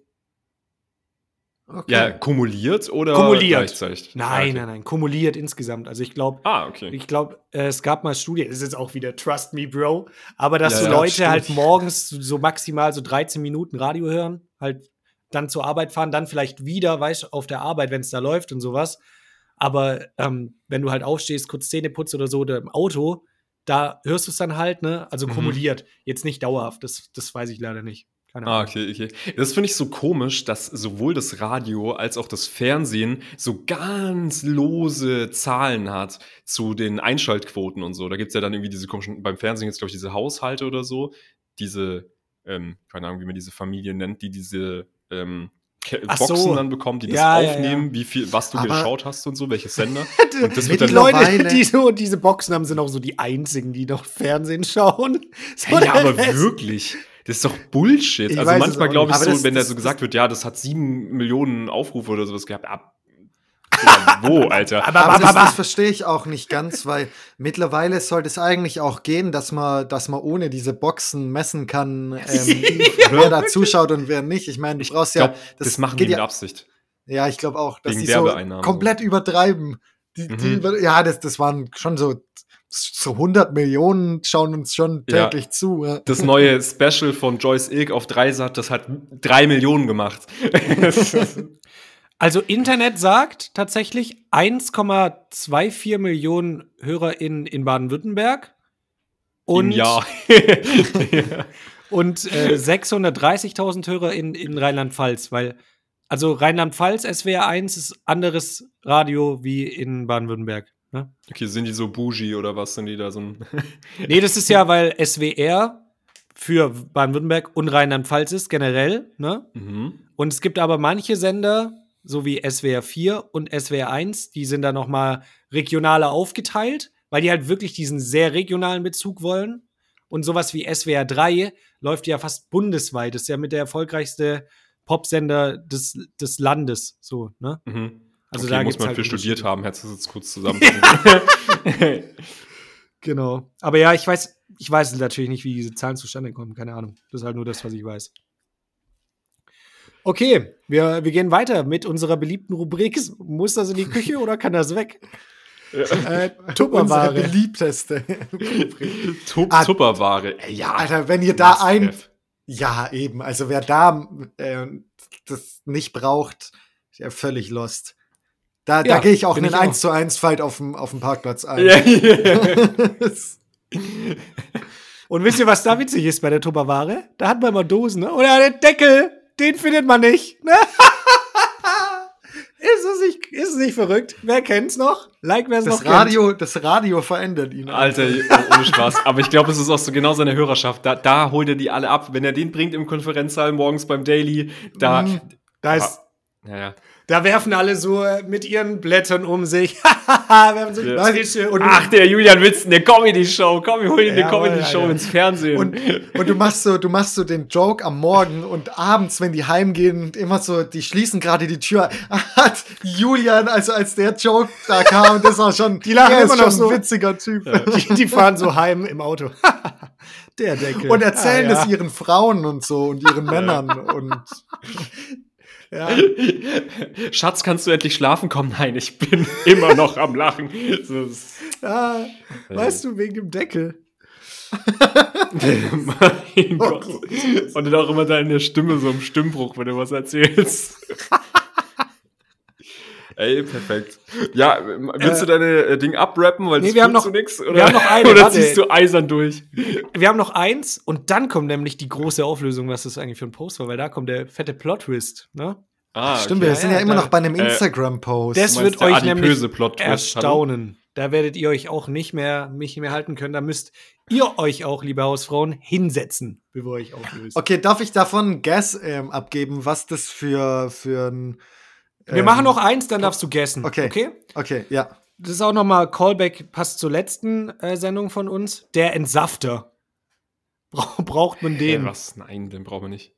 Okay. Ja, kumuliert oder Kumuliert. gleichzeitig? Nein, Ah, okay. nein, nein. Kumuliert insgesamt. Also ich glaube, Ah, okay. ich glaube, äh, es gab mal Studien, ist jetzt auch wieder Trust me, Bro, aber dass Ja, so Leute stimmt. halt morgens so- maximal so 13 Minuten Radio hören, halt dann zur Arbeit fahren, dann vielleicht wieder, weißt du, auf der Arbeit, wenn es da läuft und sowas. Aber ähm, wenn du halt aufstehst, kurz Zähne putzt oder so oder im Auto, da hörst du es dann halt, ne? Also Mhm. kumuliert. Jetzt nicht dauerhaft, das, das weiß ich leider nicht. Keine Ah, okay, okay. Das finde ich so komisch, dass sowohl das Radio als auch das Fernsehen so ganz lose Zahlen hat zu den Einschaltquoten und so. Da gibt es ja dann irgendwie diese komischen, beim Fernsehen jetzt, glaube ich, diese Haushalte oder so, diese, ähm, keine Ahnung, wie man diese Familie nennt, die diese ähm, Ach so. Boxen dann bekommen, die das Ja, ja, aufnehmen, wie viel, was du Aber- geschaut hast und so, welche Sender. Und das Die wird dann Mittlerweile- Leute, die so diese Boxen haben, sind auch so die einzigen, die noch Fernsehen schauen. So ja, aber wirklich. Das ist doch Bullshit. Ich also weiß manchmal glaube ich so, das- wenn da das- so gesagt wird, ja, das hat sieben Millionen Aufrufe oder sowas gehabt. Ab. Ja, wo, Alter? Aber, Aber aber, das, aber, das verstehe ich auch nicht ganz, weil mittlerweile sollte es eigentlich auch gehen, dass man, dass man ohne diese Boxen messen kann, ähm, wer da zuschaut und wer nicht. Ich meine, du Ich brauchst glaub, ja. das, machen die mit ja, Absicht. ja, ich glaube auch, dass Wegen die so komplett übertreiben. Die, die, Mhm. ja, das, das waren schon so, so 100 Millionen schauen uns schon Ja. täglich zu. Ja. Das neue Special von Joyce Ilk auf Dreisat, das hat drei Millionen gemacht. Also Internet sagt tatsächlich 1,24 Millionen HörerInnen in Baden-Württemberg. Im Jahr. und äh, 630.000 HörerInnen in Rheinland-Pfalz, weil also Rheinland-Pfalz SWR 1 ist anderes Radio wie in Baden-Württemberg. Ne? Okay, sind die so bougie oder was? Sind die da so ein. Nee, das ist ja, weil SWR für Baden-Württemberg und Rheinland-Pfalz ist generell, ne? mhm. Und es gibt aber manche Sender, so wie SWR 4 und SWR 1, die sind da noch mal regionaler aufgeteilt, weil die halt wirklich diesen sehr regionalen Bezug wollen. Und sowas wie SWR 3 läuft ja fast bundesweit. Das ist ja mit der erfolgreichste Popsender des, des Landes, so, ne? Mhm. Also okay, da muss man halt für studiert haben, hättest du das jetzt kurz zusammen. Genau. Aber ja, ich weiß, ich weiß natürlich nicht, wie diese Zahlen zustande kommen. Keine Ahnung. Das ist halt nur das, was ich weiß. Okay, wir, wir gehen weiter mit unserer beliebten Rubrik. Muss das in die Küche oder kann das weg? Äh, Unsere Tupperware. beliebteste. Tup Ah, Tupperware. Ey, Ja, Alter, wenn ihr da ein. have. Ja, eben. Also wer da äh, das nicht braucht, ist ja völlig lost. Da, da Ja, gehe ich auch in einen auch. 1 zu 1 Fight auf dem, auf dem Parkplatz ein. Ja, ja. Und wisst ihr, was da witzig ist bei der Tupperware? Da hat man immer Dosen, ne? Oder den Deckel, den findet man nicht. Ne? ist, es nicht ist es nicht verrückt? Wer kennt's noch? Like, wer es noch Das Radio, das Radio verändert ihn. Alter, oh, ohne Spaß. Aber ich glaube, es ist auch so genau seine Hörerschaft. Da, da holt er die alle ab. Wenn er den bringt im Konferenzsaal morgens beim Daily, da. Mhm. Da, ist, Ja, ja. Da werfen alle so äh, mit ihren Blättern um sich. werfen so Ja. Tische und Ach, der Julian Witzen, der Comedy-Show. Komm, wir holen ihn Ja, eine Comedy-Show ja, ja. ins Fernsehen. Und, und du machst so, du machst so den Joke am Morgen und abends, wenn die heimgehen, immer so, die schließen gerade die Tür. Hat Julian, also als der Joke da kam, das war schon, Die lachen immer ist noch schon so. ein witziger Typ. die, die fahren so heim im Auto. Der Deckel. Und erzählen Ah, ja. es ihren Frauen und so und ihren Männern und Ja. Schatz, kannst du endlich schlafen? Komm, nein, ich bin immer noch am Lachen. Ist- Ja, weißt du, wegen dem Deckel. mein Gott. Und dann auch immer deine Stimme so im Stimmbruch, wenn du was erzählst. Ey, perfekt. Ja, willst du deine äh, Ding abrappen, weil Nee, das wir haben noch- du nix? wir Oder, haben noch eine, oder warte. ziehst du eisern durch? Wir haben noch eins und dann kommt nämlich die große Auflösung, was das eigentlich für ein Post war, weil da kommt der fette Plot-Twist, ne? Ah, stimmt, wir Ja, sind ja, ja immer da- noch bei einem äh, Instagram-Post. Das meinst wird euch nämlich erstaunen. Da werdet ihr euch auch nicht mehr, mich mehr halten können. Da müsst ihr euch auch, liebe Hausfrauen, hinsetzen, bevor ich auflöse. Okay, darf ich davon ein Guess ähm, abgeben, was das für, für ein. Wir ähm, machen noch eins, dann darfst du guessen. Okay. okay? Okay, ja. Das ist auch noch mal Callback, passt zur letzten äh, Sendung von uns. Der Entsafter. Bra braucht man Den. den? was? Nein, den brauchen wir nicht.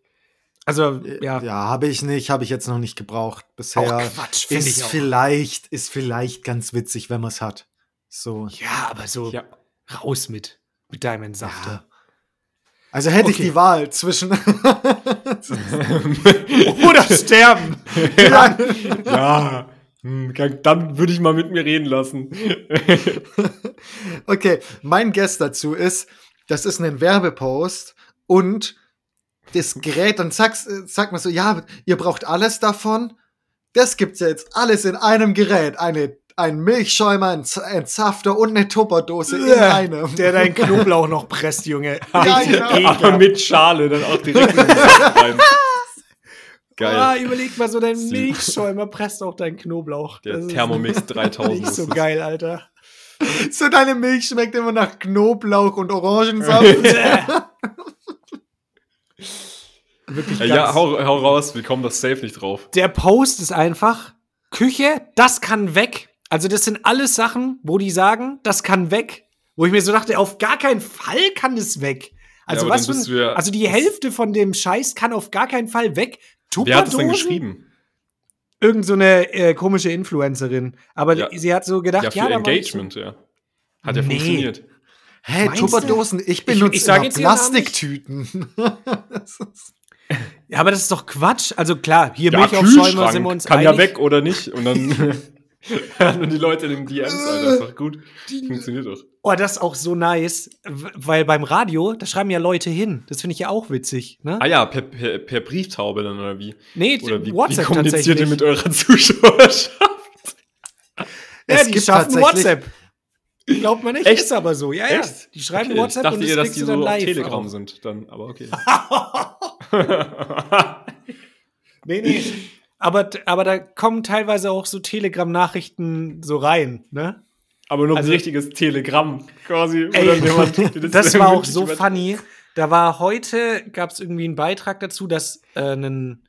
Also, Ja, ja. habe ich nicht, habe ich jetzt noch nicht gebraucht bisher. Auch Quatsch, find ist ich auch. vielleicht, ist vielleicht ganz witzig, wenn man es hat. So. Ja, aber so Ja. raus mit. Mit deinem Entsafter. Also hätte ich Okay. die Wahl zwischen. Oder sterben. ja, ja, hm, kann- dann würde ich mal mit mir reden lassen. okay, mein Guess dazu ist, das ist ein Werbepost und das Gerät, dann äh, sagt man so, ja, ihr braucht alles davon. Das gibt's ja jetzt alles in einem Gerät. Eine, ein Milchschäumer, ein, Z- ein Safter und eine Tupperdose in einem. Der deinen Knoblauch noch presst, Junge. Ja, genau. Aber mit Schale dann auch direkt in. Geil. Ah, überleg mal so, dein. Milchschäumer presst auch deinen Knoblauch. Der Das ist Thermomix 3000. Nicht so geil, Alter. So deine Milch schmeckt immer nach Knoblauch und Orangensaft. Wirklich Äh, ganz- Ja, hau, hau raus, wir kommen das safe nicht drauf. Der Post ist einfach, Küche, das kann weg. Also das sind alles Sachen, wo die sagen, das kann weg. Wo ich mir so dachte, auf gar keinen Fall kann das weg. Also aber was für ja- Also die Hälfte von dem Scheiß kann auf gar keinen Fall weg. Wer hat das denn Tupperdosen? geschrieben? Irgend so eine äh, komische Influencerin. Aber Ja. sie hat so gedacht, Ja, ja, für ich Engagement, ja. Hat ja Nee. funktioniert. Hä, du? Tupperdosen, ich Ich- benutze ich Namen Plastiktüten. Ja, aber das ist doch Quatsch. Also klar, hier Ja, Milchaufschäumer sind wir uns kann einig. ja weg oder nicht. Und dann Und die Leute in den DMs, Alter, ist doch gut. Funktioniert doch. Oh, das ist auch so nice, weil beim Radio, da schreiben ja Leute hin. Das finde ich ja auch witzig, ne? Ah ja, per, per, per Brieftaube dann, oder wie? Nee, Oder wie, wie WhatsApp kommuniziert ihr mit eurer Zuschauerschaft? ja, Es die gibt schaffen tatsächlich- WhatsApp. Glaubt man nicht, Echt? ist aber so. Ja, ja. Echt? Die schreiben Okay, WhatsApp ich dachte und das ihr, dass kriegst die du dann so live. Telegram auch. sind, dann, aber okay. Nee, nee. Aber, aber da kommen teilweise auch so Telegram-Nachrichten so rein, ne? aber nur Also- ein richtiges Telegramm quasi. Ey, jemand, Das war auch so funny. Da war heute, gab es irgendwie einen Beitrag dazu, dass äh, eine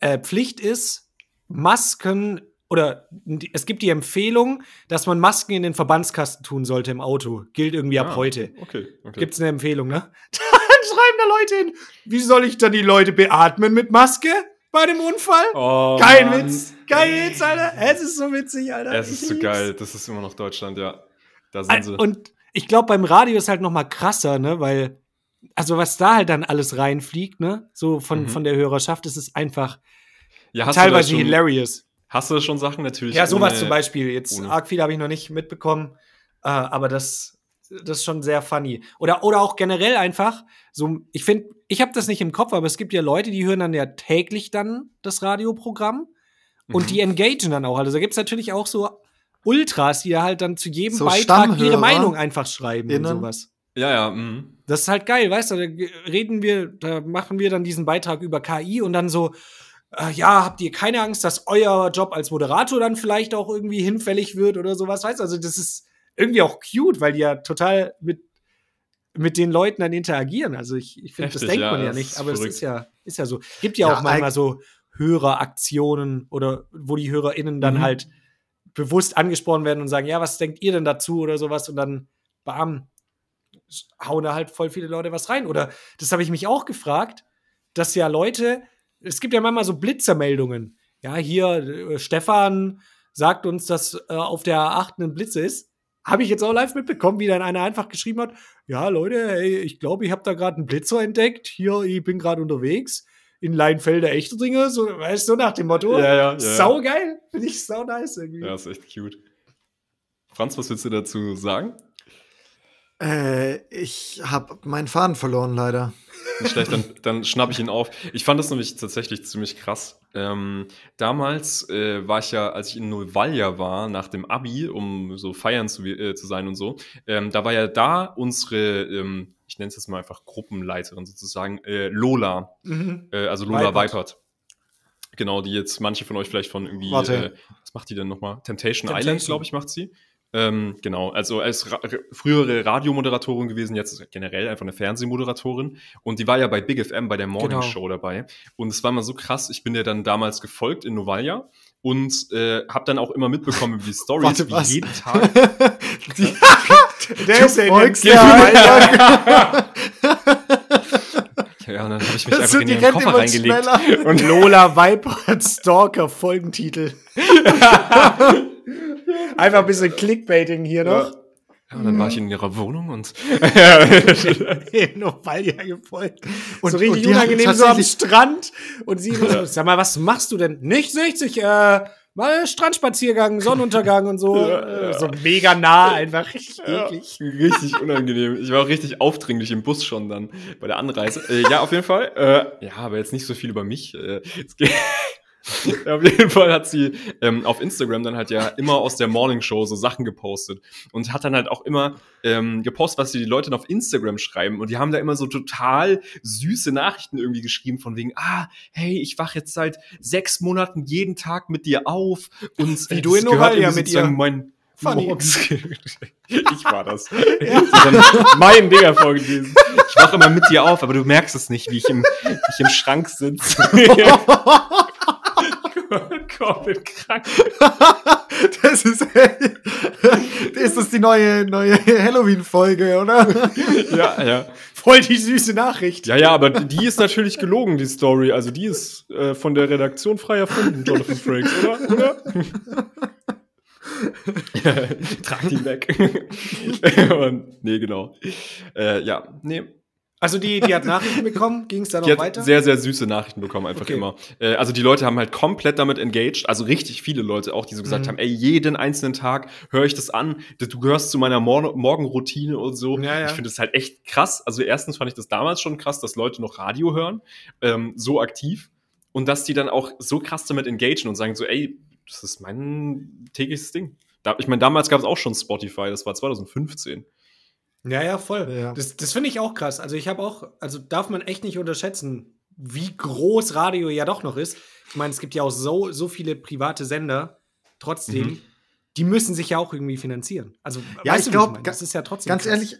äh, Pflicht ist, Masken oder es gibt die Empfehlung, dass man Masken in den Verbandskasten tun sollte im Auto. Gilt irgendwie ab Ah, heute. Okay, okay. Gibt's eine Empfehlung, ne? Dann schreiben da Leute hin, wie soll ich dann die Leute beatmen mit Maske bei dem Unfall? Oh, Kein Mann. Witz. Kein Witz, Alter. Es ist so witzig, Alter. Es Ich ist so lieb's. geil. Das ist immer noch Deutschland, ja. Da sind sie. Und ich glaube, beim Radio ist halt noch mal krasser, ne? Weil, also was da halt dann alles reinfliegt, ne? So von, Mhm. von der Hörerschaft, das ist einfach ja, hast du da teilweise schon, hilarious. Hast du schon Sachen natürlich? Ja, sowas ohne- zum Beispiel. Jetzt ohne- arg viel habe ich noch nicht mitbekommen, äh, aber das, das ist schon sehr funny. Oder, oder auch generell einfach, so, ich finde, ich habe das nicht im Kopf, aber es gibt ja Leute, die hören dann ja täglich dann das Radioprogramm und Mhm. die engagen dann auch. Also da gibt es natürlich auch so Ultras, die da halt dann zu jedem So Beitrag ihre Meinung einfach schreiben und innen. sowas. Ja, ja. mhm. Das ist halt geil, weißt du, da reden wir, da machen wir dann diesen Beitrag über KI und dann so, äh, ja, habt ihr keine Angst, dass euer Job als Moderator dann vielleicht auch irgendwie hinfällig wird oder sowas, weißt du? Also das ist irgendwie auch cute, weil die ja total mit, mit den Leuten dann interagieren. Also ich, ich finde, das denkt ja, man ja nicht, aber es ist ja, ist ja so. Gibt ja, Ja, auch manchmal eig- so Höreraktionen oder wo die HörerInnen dann Mhm. halt bewusst angesprochen werden und sagen, ja, was denkt ihr denn dazu oder sowas und dann bam, hauen da halt voll viele Leute was rein. Oder das habe ich mich auch gefragt, dass ja Leute, es gibt ja manchmal so Blitzermeldungen. Ja, hier, äh, Stefan sagt uns, dass äh, auf der A8 ein Blitzer ist. Habe ich jetzt auch live mitbekommen, wie dann einer einfach geschrieben hat: Ja, Leute, ey, ich glaube, ich habe da gerade einen Blitzer entdeckt. Hier, ich bin gerade unterwegs. In Leinfelder Echterdinge, so, weißt du, nach dem Motto. Ja, ja, ja, ja. Sau geil. Finde ich sau nice irgendwie. Ja, ist echt cute. Franz, was willst du dazu sagen? Äh, ich habe meinen Faden verloren, leider. Nicht schlecht, dann, dann schnapp ich ihn auf. Ich fand das nämlich tatsächlich ziemlich krass. Ähm, damals äh, war ich ja, als ich in Novalia war, nach dem Abi, um so feiern zu, äh, zu sein und so, ähm, da war ja da unsere, ähm, ich nenne es jetzt mal einfach Gruppenleiterin sozusagen, äh, Lola, Mhm. äh, also Lola Weipert. Weipert. Genau, die jetzt manche von euch vielleicht von irgendwie, äh, was macht die denn nochmal? Temptation, Temptation. Island, glaube ich, macht sie. Ähm, genau, also als Ra frühere Radiomoderatorin gewesen, jetzt generell einfach eine Fernsehmoderatorin. Und die war ja bei Big FM bei der Morning Genau. Show dabei. Und es war mal so krass, ich bin ja dann damals gefolgt in Novalia und äh, habe dann auch immer mitbekommen die Stories, Warte, wie was? jeden Tag. Die, Der ist der- ja, ja, und dann habe ich mich Das einfach in rennt Koffer reingelegt. schneller. Und Lola Viper Stalker Folgentitel. Einfach ein bisschen Clickbaiting hier noch. Ja, und dann war ich in ihrer Wohnung und Noch weil ja gefolgt. Und Und- so richtig und unangenehm so am Strand. Und sie immer so, sag mal, was machst du denn? Nichts, ich, äh, mal Strandspaziergang, Sonnenuntergang und so. Ja, Äh, ja. So mega nah, einfach richtig Ja, eklig. richtig unangenehm. Ich war auch richtig aufdringlich im Bus schon dann bei der Anreise. Äh, ja, auf jeden Fall. Äh, ja, aber jetzt nicht so viel über mich. Äh, es geht- Ja, auf jeden Fall hat sie ähm, auf Instagram dann halt ja immer aus der Morning Show so Sachen gepostet und hat dann halt auch immer ähm, gepostet, was die Leute dann auf Instagram schreiben und die haben da immer so total süße Nachrichten irgendwie geschrieben von wegen, ah, hey, ich wach jetzt seit sechs Monaten jeden Tag mit dir auf und Wie du in irgendwie mit ihr. mein Funny. Ich war das. Ist dann mein Dinger vorgelesen. Ich wache immer mit dir auf, aber du merkst es nicht, wie ich im, wie ich im Schrank sitze. Komplett krank. Das ist, ist das die neue, neue Halloween-Folge, oder? Ja, ja. Voll die süße Nachricht. Ja, ja, aber die ist natürlich gelogen, die Story. Also die ist äh, von der Redaktion frei erfunden, Jonathan Frakes, oder? oder? Trag die weg. Und, nee, genau. Äh, ja, nee. Also die, die hat Nachrichten bekommen, ging es dann Die noch weiter? sehr, sehr süße Nachrichten bekommen, einfach Okay. immer. Äh, also die Leute haben halt komplett damit engaged, also richtig viele Leute auch, die so gesagt Mhm. haben, ey, jeden einzelnen Tag höre ich das an, du gehörst zu meiner Mor Morgenroutine und so. Ja, ja. Ich finde das halt echt krass. Also erstens fand ich das damals schon krass, dass Leute noch Radio hören, ähm, so aktiv. Und dass die dann auch so krass damit engagen und sagen so, ey, das ist mein tägliches Ding. Da, ich meine, damals gab es auch schon Spotify, das war 2015. Ja, ja, voll. Ja. Das, das finde ich auch krass. Also ich habe auch, also darf man echt nicht unterschätzen, wie groß Radio ja doch noch ist. Ich meine, es gibt ja auch so, so viele private Sender, trotzdem, Mhm. die müssen sich ja auch irgendwie finanzieren. Also, Ja, ich du, wie glaub, meine? ga- das ist ja trotzdem Ganz krass. ehrlich,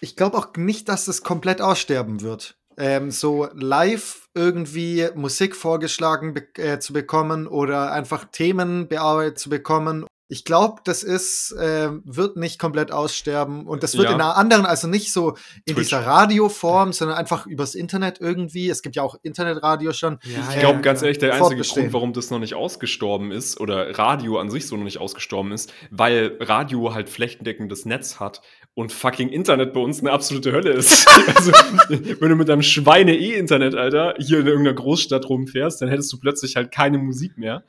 ich glaube auch nicht, dass das komplett aussterben wird. Ähm, so live irgendwie Musik vorgeschlagen be äh, zu bekommen oder einfach Themen bearbeitet zu bekommen. Ich glaube, das ist, ähm, wird nicht komplett aussterben und das wird Ja. in einer anderen, also nicht so in Twitch. dieser Radioform, sondern einfach übers Internet irgendwie. Es gibt ja auch Internetradio schon. Ja, Ich glaube, ja, ganz ehrlich, der einzige. Grund, warum das noch nicht ausgestorben ist oder Radio an sich so noch nicht ausgestorben ist, weil Radio halt flächendeckendes Netz hat und fucking Internet bei uns eine absolute Hölle ist. also, wenn du mit deinem Schweine-E-Internet, Alter, hier in irgendeiner Großstadt rumfährst, dann hättest du plötzlich halt keine Musik mehr.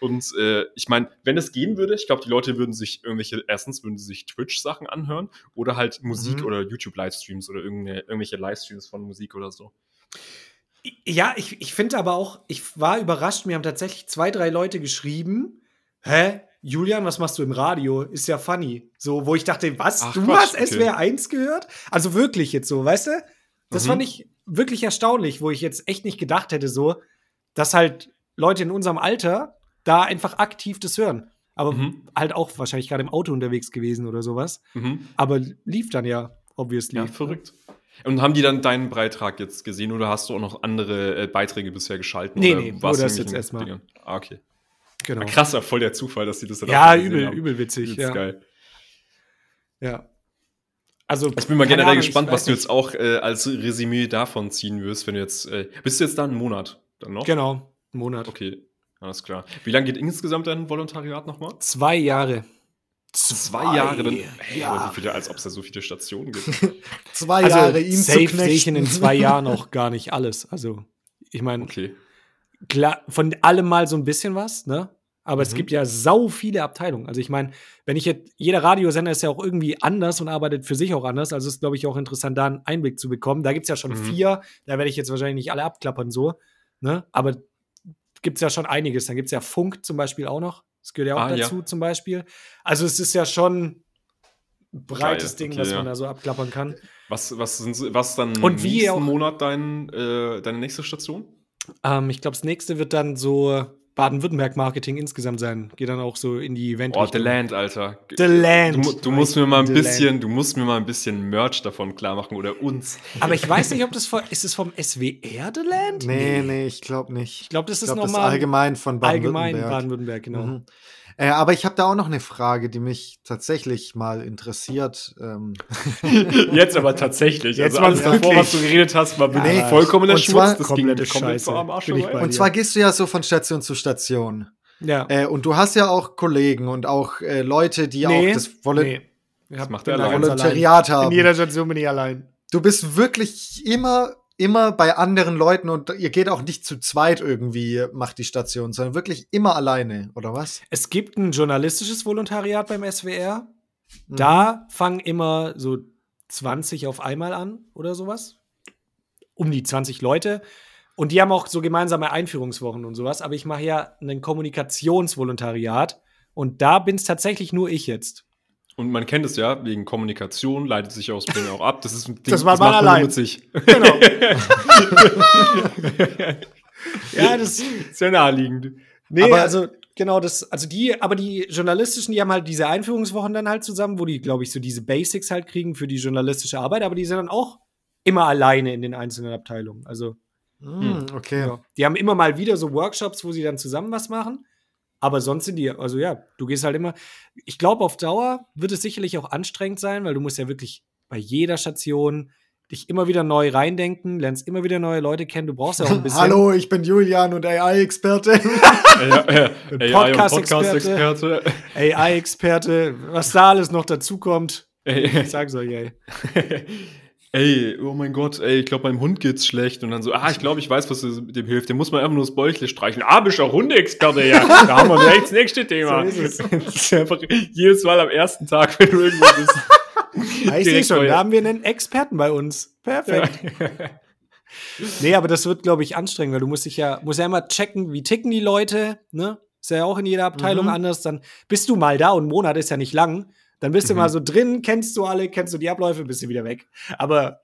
Und äh, ich meine, wenn es gehen würde, ich glaube, die Leute würden sich irgendwelche, erstens würden sie sich Twitch-Sachen anhören oder halt Musik Mhm. oder YouTube-Livestreams oder irgendwelche Livestreams von Musik oder so. Ja, ich, ich finde aber auch, ich war überrascht, mir haben tatsächlich zwei, drei Leute geschrieben, hä, Julian, was machst du im Radio? Ist ja funny. So, wo ich dachte, was, Ach, du hast okay. SWR 1 gehört? Also wirklich jetzt so, weißt du? Das Mhm. fand ich wirklich erstaunlich, wo ich jetzt echt nicht gedacht hätte, so, dass halt Leute in unserem Alter da einfach aktiv das hören. Aber Mhm. halt auch wahrscheinlich gerade im Auto unterwegs gewesen oder sowas. Mhm. Aber lief dann ja, obviously. Ja, verrückt. Und haben die dann deinen Beitrag jetzt gesehen oder hast du auch noch andere äh, Beiträge bisher geschalten? Nee, oder nee, nur warst das jetzt erstmal. Ah, okay. Genau. Ah, krasser, voll der Zufall, dass die das dann Ja, übel, haben. übel witzig. Ja. geil. ja. Also, Ich bin mal generell Ahnung, gespannt, was du jetzt auch äh, als Resümee davon ziehen wirst, wenn du jetzt. Äh, bist du jetzt da einen Monat dann noch? Genau, einen Monat. Okay, alles klar. Wie lange geht insgesamt dein Volontariat nochmal? Zwei Jahre. Zwei Jahre dann. Hey, ja. aber wie viele, als ob es da so viele Stationen gibt. Zwei Also, Jahre ihn zu safe sehe ich in den zwei Jahren auch gar nicht alles. Also, ich meine, Okay. klar, von allem mal so ein bisschen was, ne? Aber es Mhm. gibt ja sau viele Abteilungen. Also ich meine, wenn ich jetzt, jeder Radiosender ist ja auch irgendwie anders und arbeitet für sich auch anders. Also ist, glaube ich, auch interessant, da einen Einblick zu bekommen. Da gibt es ja schon Mhm. vier, da werde ich jetzt wahrscheinlich nicht alle abklappern so, ne? Aber gibt es ja schon einiges. Dann gibt es ja Funk zum Beispiel auch noch. Das gehört ja auch Ah, ja. dazu zum Beispiel. Also es ist ja schon ein breites Geil, Ding, okay, was ja. man da so abklappern kann. Was, was, sind, was dann Und wie nächsten auch- Monat dein, äh, deine nächste Station? Ähm, ich glaube, das nächste wird dann so Baden-Württemberg-Marketing insgesamt sein. Geht dann auch so in die event Oh, The Land, Alter. The Land. Du, du musst mir mal ein The bisschen, du musst mir mal ein bisschen Merch davon klar machen oder uns. Aber ich weiß nicht, ob das von, ist es vom SWR The Land? Nee, nee, ich glaube nicht. Ich glaube, das Ich das ist nochmal allgemein von allgemein Baden-Württemberg. Baden-Württemberg, genau. Mhm. Äh, aber ich habe da auch noch eine Frage, die mich tatsächlich mal interessiert. Ähm, Jetzt aber tatsächlich. Jetzt also mal alles davor, was du geredet hast, war wirklich Nee. vollkommener Schmutz. das komplette ging komplett Scheiße. am Arsch und dir. zwar gehst du ja so von Station zu Station. Ja. Äh, und du hast ja auch Kollegen und auch äh, Leute, die auch das Volon nee. Ich hab- macht er da allein. Volontariat allein. haben. In jeder Station bin ich allein. Du bist wirklich immer, immer bei anderen Leuten und ihr geht auch nicht zu zweit irgendwie, macht die Station, sondern wirklich immer alleine, oder was? Es gibt ein journalistisches Volontariat beim SWR. Mhm. Da fangen immer so 20 auf einmal an oder sowas. Um die 20 Leute. Und die haben auch so gemeinsame Einführungswochen und sowas. Aber ich mache ja ein Kommunikationsvolontariat. Und da bin es tatsächlich nur ich jetzt. Und man kennt es ja, wegen Kommunikation leitet sich aus Bremen auch ab. Das ist ein Ding, Das war macht mal man nur allein. mit sich. Genau. ja, das ist ja naheliegend. Nee, Aber- also genau das, also die, aber die journalistischen, die haben halt diese Einführungswochen dann halt zusammen, wo die, glaube ich, so diese Basics halt kriegen für die journalistische Arbeit, aber die sind dann auch immer alleine in den einzelnen Abteilungen. Also Mhm, okay. ja. die haben immer mal wieder so Workshops, wo sie dann zusammen was machen. Aber sonst sind die, also ja, du gehst halt immer. Ich glaube, auf Dauer wird es sicherlich auch anstrengend sein, weil du musst ja wirklich bei jeder Station dich immer wieder neu reindenken, lernst immer wieder neue Leute kennen. Du brauchst ja auch ein bisschen. Hallo, ich bin Julian und AI-Experte. und Podcast-Experte. AI-Experte, was da alles noch dazu kommt. Ich sag's euch, ey. ey, oh mein Gott, ey, ich glaube, meinem Hund geht's schlecht. Und dann so, ah, ich glaube, ich weiß, was dem hilft. Dem muss man einfach nur das Bäuchle streichen. Ah, bist du auch Hundeexperte, ja. Da haben wir gleich das nächste Thema. So ist es. Das ist einfach jedes Mal am ersten Tag, wenn du irgendwo bist. Ja, ich sehe schon, da haben wir einen Experten bei uns. Perfekt. Nee, aber das wird, glaube ich, anstrengend, weil du musst dich ja, musst ja immer checken, wie ticken die Leute, ne? Ist ja auch in jeder Abteilung Mhm. anders. Dann bist du mal da und ein Monat ist ja nicht lang. Dann bist du Mhm. mal so drin, kennst du alle, kennst du die Abläufe, bist du wieder weg. Aber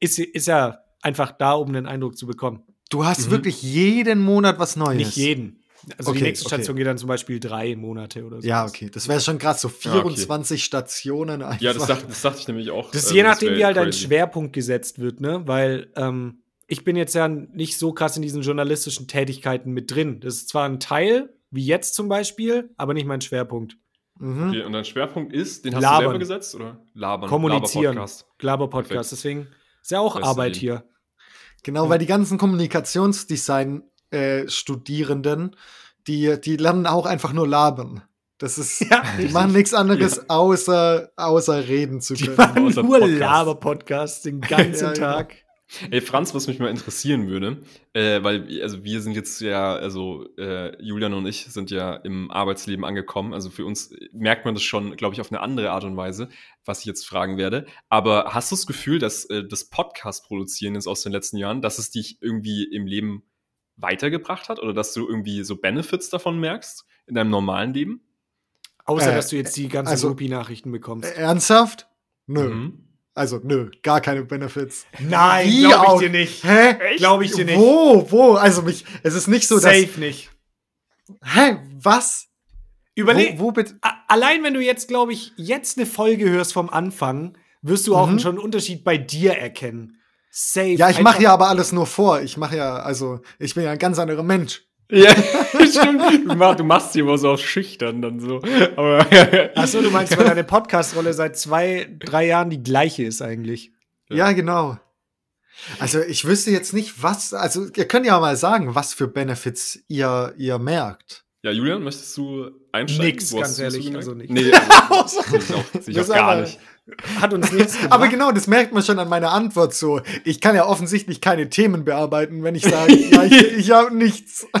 ist, ist ja einfach da, um einen Eindruck zu bekommen. Du hast Mhm. wirklich jeden Monat was Neues. Nicht jeden. Also die Okay, nächste okay. Station geht dann zum Beispiel drei Monate oder so. Ja, okay. Das wäre schon krass. So Ja, okay. 24 Stationen einfach. Ja, das dachte, das dachte ich nämlich auch. Das ist äh, je nachdem, wie halt ein crazy. Schwerpunkt gesetzt wird, ne? Weil ähm, ich bin jetzt ja nicht so krass in diesen journalistischen Tätigkeiten mit drin. Das ist zwar ein Teil, wie jetzt zum Beispiel, aber nicht mein Schwerpunkt. Mhm. Okay, und dein Schwerpunkt ist, den hast Labern. du selber gesetzt, oder? Labern. Kommunizieren. Laber-Podcast. Deswegen ist ja auch du Arbeit den? hier. Genau, weil die ganzen Kommunikationsdesign-Studierenden, die, die lernen auch einfach nur labern. Das ist, Ja, die machen nichts anderes, außer, außer reden zu Die können. machen Außer nur Podcast. Laber-Podcasts den ganzen Ja. Tag. Ey, Franz, was mich mal interessieren würde, äh, weil also wir sind jetzt ja, also äh, Julian und ich sind ja im Arbeitsleben angekommen. Also für uns merkt man das schon, glaube ich, auf eine andere Art und Weise, was ich jetzt fragen werde. Aber hast du das Gefühl, dass äh, das Podcast-Produzieren ist aus den letzten Jahren, dass es dich irgendwie im Leben weitergebracht hat oder dass du irgendwie so Benefits davon merkst in deinem normalen Leben? Außer, Äh, dass du jetzt die ganzen also- Groupie-Nachrichten bekommst. Ernsthaft? Nö. Mhm. Also, nö, gar keine Benefits. Nein, Wie glaub ich dir nicht. Hä? Glaube ich dir nicht. Wo? Wo? Also mich, es ist nicht so, Safe nicht. dass. Hä? Was? Überleg, Wo, wo bitte? Allein wenn du jetzt, glaube ich, jetzt eine Folge hörst vom Anfang, wirst du auch Mhm. schon einen Unterschied bei dir erkennen. Safe. Ja, ich mache ja aber alles nur vor. Ich mache ja, also, ich bin ja ein ganz anderer Mensch. Ja, stimmt. Du machst, du machst hier immer so auf schüchtern dann so. Aber Achso, du meinst, weil deine Podcast-Rolle seit zwei, drei Jahren die gleiche ist eigentlich. Ja. Ja, genau. Also ich wüsste jetzt nicht, was, also ihr könnt ja mal sagen, was für Benefits ihr, ihr merkt. Ja, Julian, möchtest du einsteigen? Nix, ganz ehrlich, also nicht. Nee, also, ich auch, ich auch gar nicht. Hat uns nichts gebracht. Aber genau, das merkt man schon an meiner Antwort so. Ich kann ja offensichtlich keine Themen bearbeiten, wenn ich sage, ja, ich, ich habe nichts.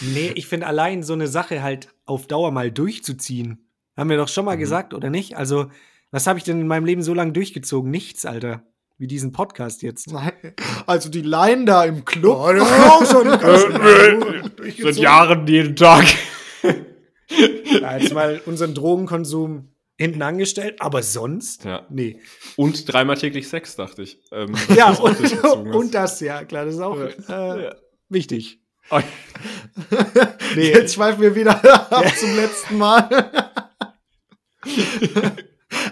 Nee, ich finde allein so eine Sache halt auf Dauer mal durchzuziehen. Haben wir doch schon mal Mhm. gesagt, oder nicht? Also, was habe ich denn in meinem Leben so lange durchgezogen? Nichts, Alter. Wie diesen Podcast jetzt. Nein, Also die Line da im Club. Oh, das auch schon. Seit Jahren jeden Tag. Ja, jetzt mal unseren Drogenkonsum hinten angestellt, aber sonst? Ja. Nee. Und dreimal täglich Sex, dachte ich. Ähm, Ja, und, und das, ja, klar, das ist auch äh, Ja. wichtig. Oh, Nee. Jetzt schweifen wir wieder ab zum letzten Mal.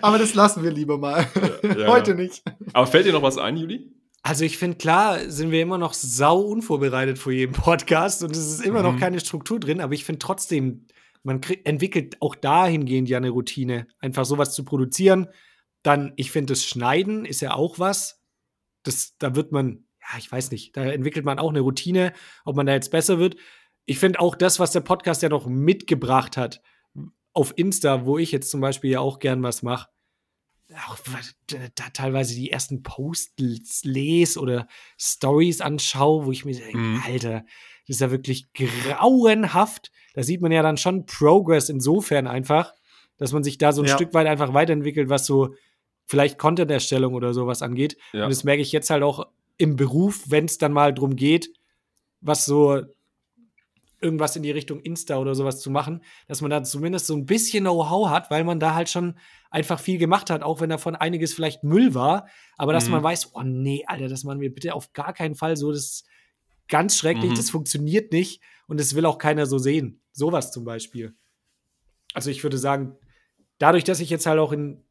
Aber das lassen wir lieber mal. ja. Heute nicht. Aber fällt dir noch was ein, Juli? Also ich finde, klar sind wir immer noch sau unvorbereitet vor jedem Podcast und es ist immer noch Mhm. keine Struktur drin, aber ich finde trotzdem, man krieg, entwickelt auch dahingehend ja eine Routine, einfach sowas zu produzieren. Dann, ich finde, das Schneiden ist ja auch was. Das, da wird man, ja, ich weiß nicht, da entwickelt man auch eine Routine, ob man da jetzt besser wird. Ich finde auch das, was der Podcast ja noch mitgebracht hat, auf Insta, wo ich jetzt zum Beispiel ja auch gern was mache, auch da teilweise die ersten Posts lese oder Stories anschaue, wo ich mir denke, Mhm. Alter, das ist ja wirklich grauenhaft. Da sieht man ja dann schon Progress insofern einfach, dass man sich da so ein Ja. Stück weit einfach weiterentwickelt, was so vielleicht Content-Erstellung oder sowas angeht. Ja. Und das merke ich jetzt halt auch im Beruf, wenn es dann mal drum geht, was so irgendwas in die Richtung Insta oder sowas zu machen, dass man da zumindest so ein bisschen Know-how hat, weil man da halt schon einfach viel gemacht hat, auch wenn davon einiges vielleicht Müll war, aber dass Mhm. man weiß, oh nee, Alter, das machen wir bitte auf gar keinen Fall so, das ganz schrecklich, Mhm. das funktioniert nicht und das will auch keiner so sehen. Sowas zum Beispiel. Also ich würde sagen, dadurch, dass ich jetzt halt auch in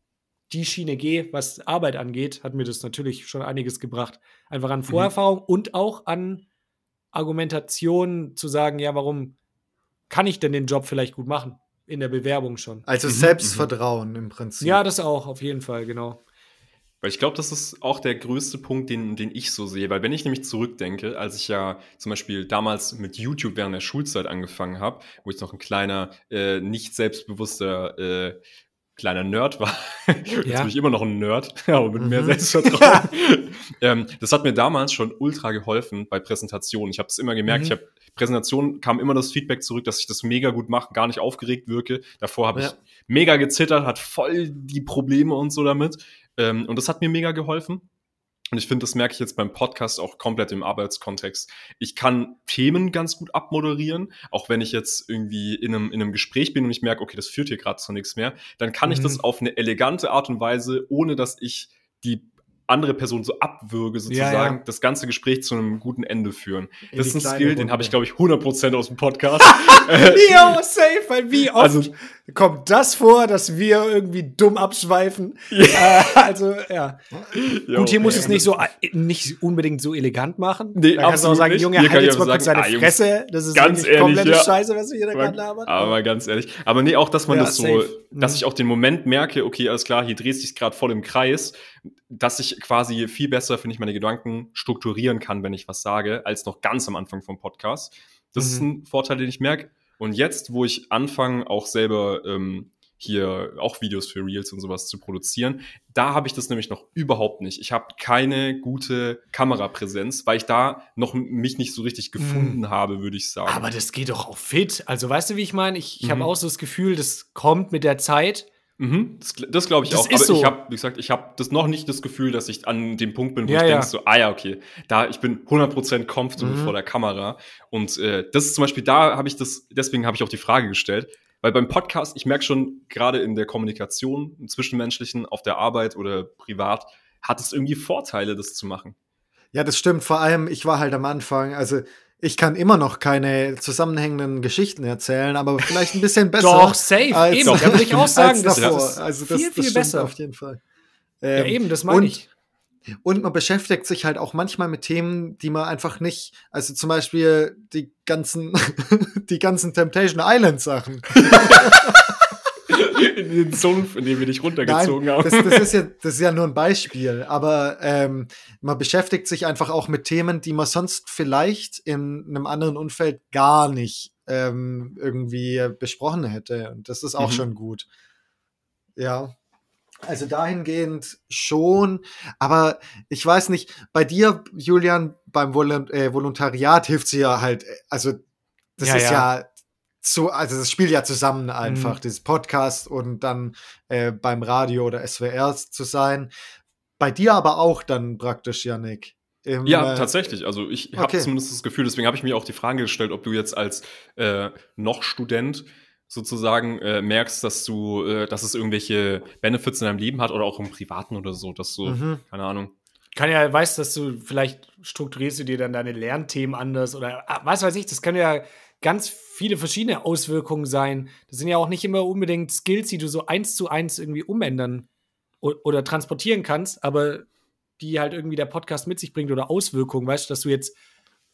die Schiene gehe, was Arbeit angeht, hat mir das natürlich schon einiges gebracht. Einfach an Vorerfahrung und auch an Argumentation zu sagen, ja, warum kann ich denn den Job vielleicht gut machen? In der Bewerbung schon. Also Mhm, Selbstvertrauen im Prinzip. Ja, das auch, auf jeden Fall, genau. Weil ich glaube, das ist auch der größte Punkt, den, den ich so sehe. Weil wenn ich nämlich zurückdenke, als ich ja zum Beispiel damals mit YouTube während der Schulzeit angefangen habe, wo ich noch ein kleiner, äh, nicht selbstbewusster äh, kleiner Nerd war. Jetzt Ja. bin ich immer noch ein Nerd, aber mit mehr Mhm. Selbstvertrauen. ähm, das hat mir damals schon ultra geholfen bei Präsentationen. Ich habe es immer gemerkt, Mhm. ich habe Präsentationen kam immer das Feedback zurück, dass ich das mega gut mache, gar nicht aufgeregt wirke. Davor habe Ja. ich mega gezittert, hat voll die Probleme und so damit. Ähm, und das hat mir mega geholfen. Und ich finde, das merke ich jetzt beim Podcast auch komplett im Arbeitskontext. Ich kann Themen ganz gut abmoderieren, auch wenn ich jetzt irgendwie in einem, in einem Gespräch bin und ich merke, okay, das führt hier gerade zu nichts mehr, dann kann ich Mhm. das auf eine elegante Art und Weise, ohne dass ich die andere Person so abwürge, sozusagen, Ja, ja. das ganze Gespräch zu einem guten Ende führen. In das ist ein Skill, den Runde. habe ich, glaube ich, 100% aus dem Podcast. Jo, safe, weil wie oft Also- kommt das vor, dass wir irgendwie dumm abschweifen? Äh, also, ja. Gut, hier muss es nicht so äh, nicht unbedingt so elegant machen. Nee, da kannst du auch sagen, nicht. Junge, Hier halt jetzt mal kurz sagen, seine ah, Jungs, Fresse. Das ist ganz ehrlich, komplette ja. Scheiße, was du hier da gerade labert. Aber ganz ehrlich. Aber nee, auch, dass man Ja, das so, safe. dass Mhm. ich auch den Moment merke, okay, alles klar, hier dreht sich gerade voll im Kreis, dass ich quasi viel besser, finde ich, meine Gedanken strukturieren kann, wenn ich was sage, als noch ganz am Anfang vom Podcast. Das ist ein Vorteil, den ich merke. Und jetzt, wo ich anfange, auch selber ähm, hier auch Videos für Reels und sowas zu produzieren, da habe ich das nämlich noch überhaupt nicht. Ich habe keine gute Kamerapräsenz, weil ich da noch mich nicht so richtig gefunden habe, würde ich sagen. Aber das geht doch auch fit. Also, weißt du, wie ich meine? Ich, ich Mhm. habe auch so das Gefühl, das kommt mit der Zeit. Mhm, das, das glaube ich Das auch. ist Aber so. ich habe, wie gesagt, ich habe das noch nicht das Gefühl, dass ich an dem Punkt bin, wo Ja, ich ja. denke so, ah ja, okay, da ich bin 100% comfortable Mhm. vor der Kamera. Und äh, das ist zum Beispiel, da habe ich das, deswegen habe ich auch die Frage gestellt. Weil beim Podcast, ich merke schon, gerade in der Kommunikation, im Zwischenmenschlichen, auf der Arbeit oder privat, hat es irgendwie Vorteile, das zu machen. Ja, das stimmt. Vor allem, ich war halt am Anfang, also ich kann immer noch keine zusammenhängenden Geschichten erzählen, aber vielleicht ein bisschen besser. Doch, safe. als- eben, da würde ich auch sagen, das davor. ist also das, viel, das viel stimmt besser. Auf jeden Fall. Ja, Ähm, eben, das meine ich. Und man beschäftigt sich halt auch manchmal mit Themen, die man einfach nicht, also zum Beispiel die ganzen, die ganzen Temptation Island Sachen. In den Sumpf, in dem wir dich runtergezogen Nein, haben. das, das, ist ja, das ist ja nur ein Beispiel, aber ähm, man beschäftigt sich einfach auch mit Themen, die man sonst vielleicht in einem anderen Umfeld gar nicht ähm, irgendwie besprochen hätte. Und das ist auch Mhm. schon gut. Ja. Also dahingehend schon, aber ich weiß nicht, bei dir, Julian, beim äh, Volontariat hilft sie ja halt, äh, also das Ja, ist ja. ja so, also das spielt ja zusammen einfach, Mhm. dieses Podcast und dann äh, beim Radio oder SWR zu sein. Bei dir aber auch dann praktisch, Janik. Im, Ja, äh, tatsächlich. Also ich habe okay. zumindest das Gefühl, deswegen habe ich mir auch die Frage gestellt, ob du jetzt als äh, noch Student sozusagen äh, merkst, dass du, äh, dass es irgendwelche Benefits in deinem Leben hat oder auch im Privaten oder so, dass du, Mhm. keine Ahnung. Kann ja, weißt dass du, vielleicht strukturierst du dir dann deine Lernthemen anders oder ah, was weiß ich, das können ja ganz viele verschiedene Auswirkungen sein. Das sind ja auch nicht immer unbedingt Skills, die du so eins zu eins irgendwie umändern oder transportieren kannst, aber die halt irgendwie der Podcast mit sich bringt oder Auswirkungen, weißt du, dass du jetzt,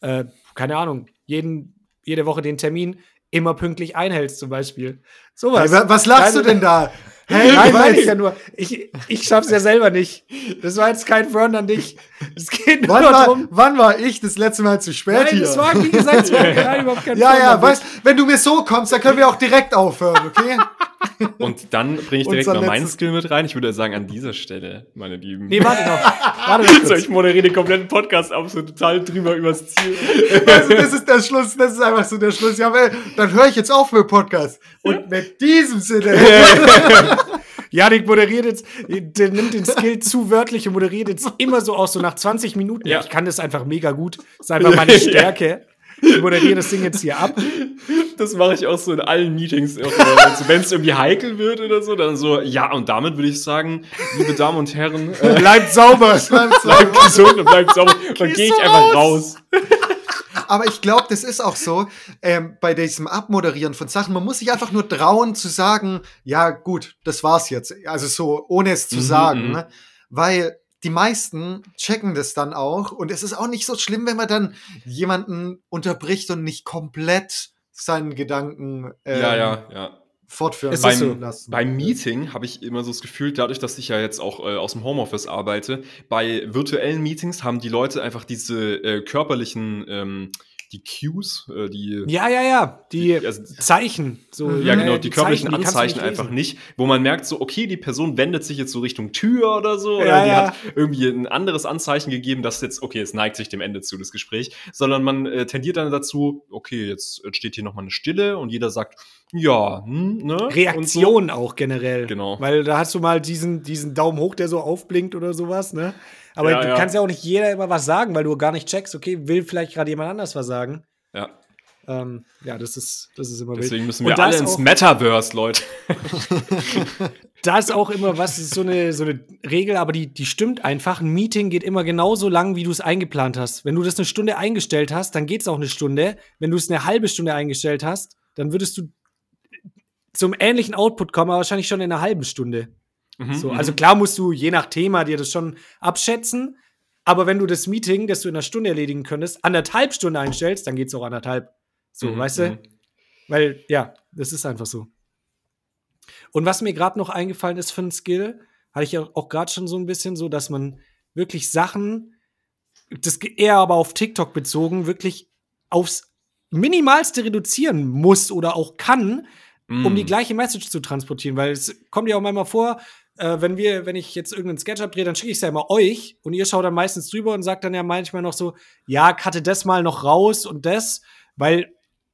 äh, keine Ahnung, jeden, jede Woche den Termin immer pünktlich einhältst, zum Beispiel. Sowas. Hey, wa- was lachst du Also- denn da? Hey, Nein, meine ich ja nur. Ich, ich schaff's ja selber nicht. Das war jetzt kein Front an dich. Es geht nur wann, war, darum. wann war ich das letzte Mal zu spät Nein, hier? das war, wie gesagt, es war nein, überhaupt kein ja, Front ja, weißt, wenn du mir so kommst, dann können wir auch direkt aufhören, okay? Und dann bringe ich direkt mal meinen Skill mit rein. Ich würde sagen, an dieser Stelle, meine Lieben. Nee, warte noch. Warte noch so, ich moderiere den kompletten Podcast ab, so total drüber übers Ziel. Also, das ist der Schluss, das ist einfach so der Schluss. Ja, ey, dann höre ich jetzt auf mit dem Podcast. Und mit diesem Sinne. Janik moderiert jetzt, der nimmt den Skill zu wörtlich und moderiert jetzt immer so aus, so nach 20 Minuten. Ja. Ich kann das einfach mega gut. Das ist einfach meine Stärke. Ich moderiere das Ding jetzt hier ab. Das mache ich auch so in allen Meetings. Also, Wenn es irgendwie heikel wird oder so, dann so, ja, und damit würde ich sagen, liebe Damen und Herren, äh, Bleibt sauber. bleibt gesund und bleibt sauber. Dann gehe ich einfach raus. Aber ich glaube, das ist auch so ähm, bei diesem Abmoderieren von Sachen. Man muss sich einfach nur trauen zu sagen, ja gut, das war's jetzt. Also so, ohne es zu Mhm, sagen. mhm. Ne? Weil die meisten checken das dann auch. Und es ist auch nicht so schlimm, wenn man dann jemanden unterbricht und nicht komplett seinen Gedanken ähm, Ja, ja, ja. Fortführen lassen. so. lassen. Beim Meeting habe ich immer so das Gefühl, dadurch, dass ich ja jetzt auch äh, aus dem Homeoffice arbeite, bei virtuellen Meetings haben die Leute einfach diese äh, körperlichen ähm, die Cues, äh, die Ja, ja, ja. Die Die- also- Zeichen. So, Ja, genau, äh, die, körperlichen Zeichen, die Anzeichen nicht einfach nicht, wo man merkt, so, okay, die Person wendet sich jetzt so Richtung Tür oder so, oder Ja, die ja. hat irgendwie ein anderes Anzeichen gegeben, dass jetzt, okay, es neigt sich dem Ende zu, das Gespräch, sondern man äh, tendiert dann dazu, okay, jetzt entsteht hier nochmal eine Stille und jeder sagt, ja, hm, ne? Reaktion auch generell. Genau. Weil da hast du mal diesen, diesen Daumen hoch, der so aufblinkt oder sowas, ne? Aber Ja, du ja. kannst ja auch nicht jeder immer was sagen, weil du gar nicht checkst, okay, will vielleicht gerade jemand anders was sagen. Ja, Ähm, ja, das ist, das ist immer wild. deswegen müssen wir alle ins auch- Metaverse, Leute. Da ist auch immer was, ist so eine, so eine Regel, aber die, die stimmt einfach. Ein Meeting geht immer genauso lang, wie du es eingeplant hast. Wenn du das eine Stunde eingestellt hast, dann geht es auch eine Stunde. Wenn du es eine halbe Stunde eingestellt hast, dann würdest du zum ähnlichen Output kommen, aber wahrscheinlich schon in einer halben Stunde. Mhm, So, mhm. also klar musst du je nach Thema dir das schon abschätzen, aber wenn du das Meeting, das du in einer Stunde erledigen könntest, anderthalb Stunden einstellst, dann geht es auch anderthalb. So, Mhm, weißt du? mhm. Weil, ja, das ist einfach so. Und was mir gerade noch eingefallen ist für einen Skill, hatte ich auch, auch gerade schon so ein bisschen so, dass man wirklich Sachen, das eher aber auf TikTok bezogen, wirklich aufs Minimalste reduzieren muss oder auch kann, um Mm. die gleiche Message zu transportieren. Weil es kommt ja auch manchmal vor, äh, wenn wir, wenn ich jetzt irgendeinen Sketch abdrehe, dann schicke ich es ja immer euch und ihr schaut dann meistens drüber und sagt dann ja manchmal noch so, ja, cutte das mal noch raus und das, weil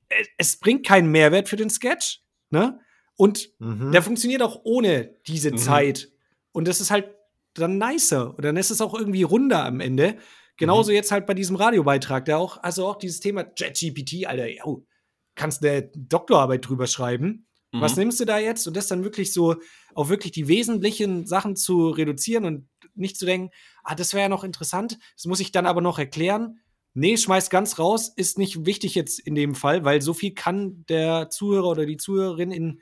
es, es bringt keinen Mehrwert für den Sketch, ne? Und Mhm. der funktioniert auch ohne diese Mhm. Zeit. Und das ist halt dann nicer. Und dann ist es auch irgendwie runder am Ende. Genauso Mhm. jetzt halt bei diesem Radiobeitrag, der auch, also auch dieses Thema ChatGPT, Alter, yo, kannst eine Doktorarbeit drüber schreiben. Mhm. Was nimmst du da jetzt? Und das dann wirklich so auf wirklich die wesentlichen Sachen zu reduzieren und nicht zu denken, ah, das wäre ja noch interessant, das muss ich dann aber noch erklären. Nee, schmeiß ganz raus, ist nicht wichtig jetzt in dem Fall, weil so viel kann der Zuhörer oder die Zuhörerin in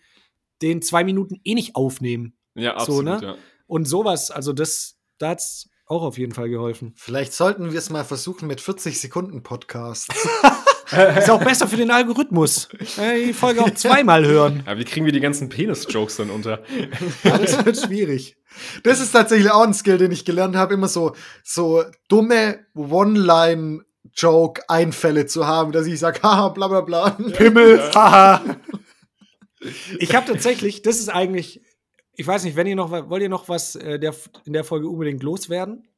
den zwei Minuten eh nicht aufnehmen. Ja, so, absolut, ne? ja. Und sowas, also das, da hat's auch auf jeden Fall geholfen. Vielleicht sollten wir es mal versuchen mit 40 Sekunden Podcasts. Ist auch besser für den Algorithmus. Äh, Die Folge auch zweimal hören. Ja, wie kriegen wir die ganzen Penis-Jokes dann unter? Ja, das wird schwierig. Das ist tatsächlich auch ein Skill, den ich gelernt habe, immer so, so dumme One-Line-Joke-Einfälle zu haben, dass ich sage, haha, bla bla bla. Pimmel, haha. Ich habe tatsächlich, das ist eigentlich, ich weiß nicht, wenn ihr noch, wollt ihr noch was äh, der, in der Folge unbedingt loswerden?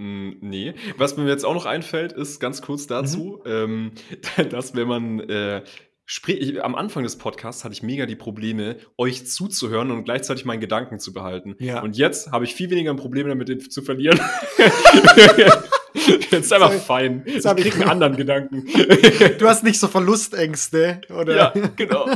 Mm, Nee. Was mir jetzt auch noch einfällt, ist ganz kurz dazu, ähm, dass wenn man äh, sprich, ich, am Anfang des Podcasts hatte ich mega die Probleme, euch zuzuhören und gleichzeitig meinen Gedanken zu behalten. Ja. Und jetzt habe ich viel weniger ein Problem damit, den zu verlieren. jetzt ist einfach Sorry. fein. Ich hab ich- krieg einen anderen Gedanken. Du hast nicht so Verlustängste, oder? ja, genau.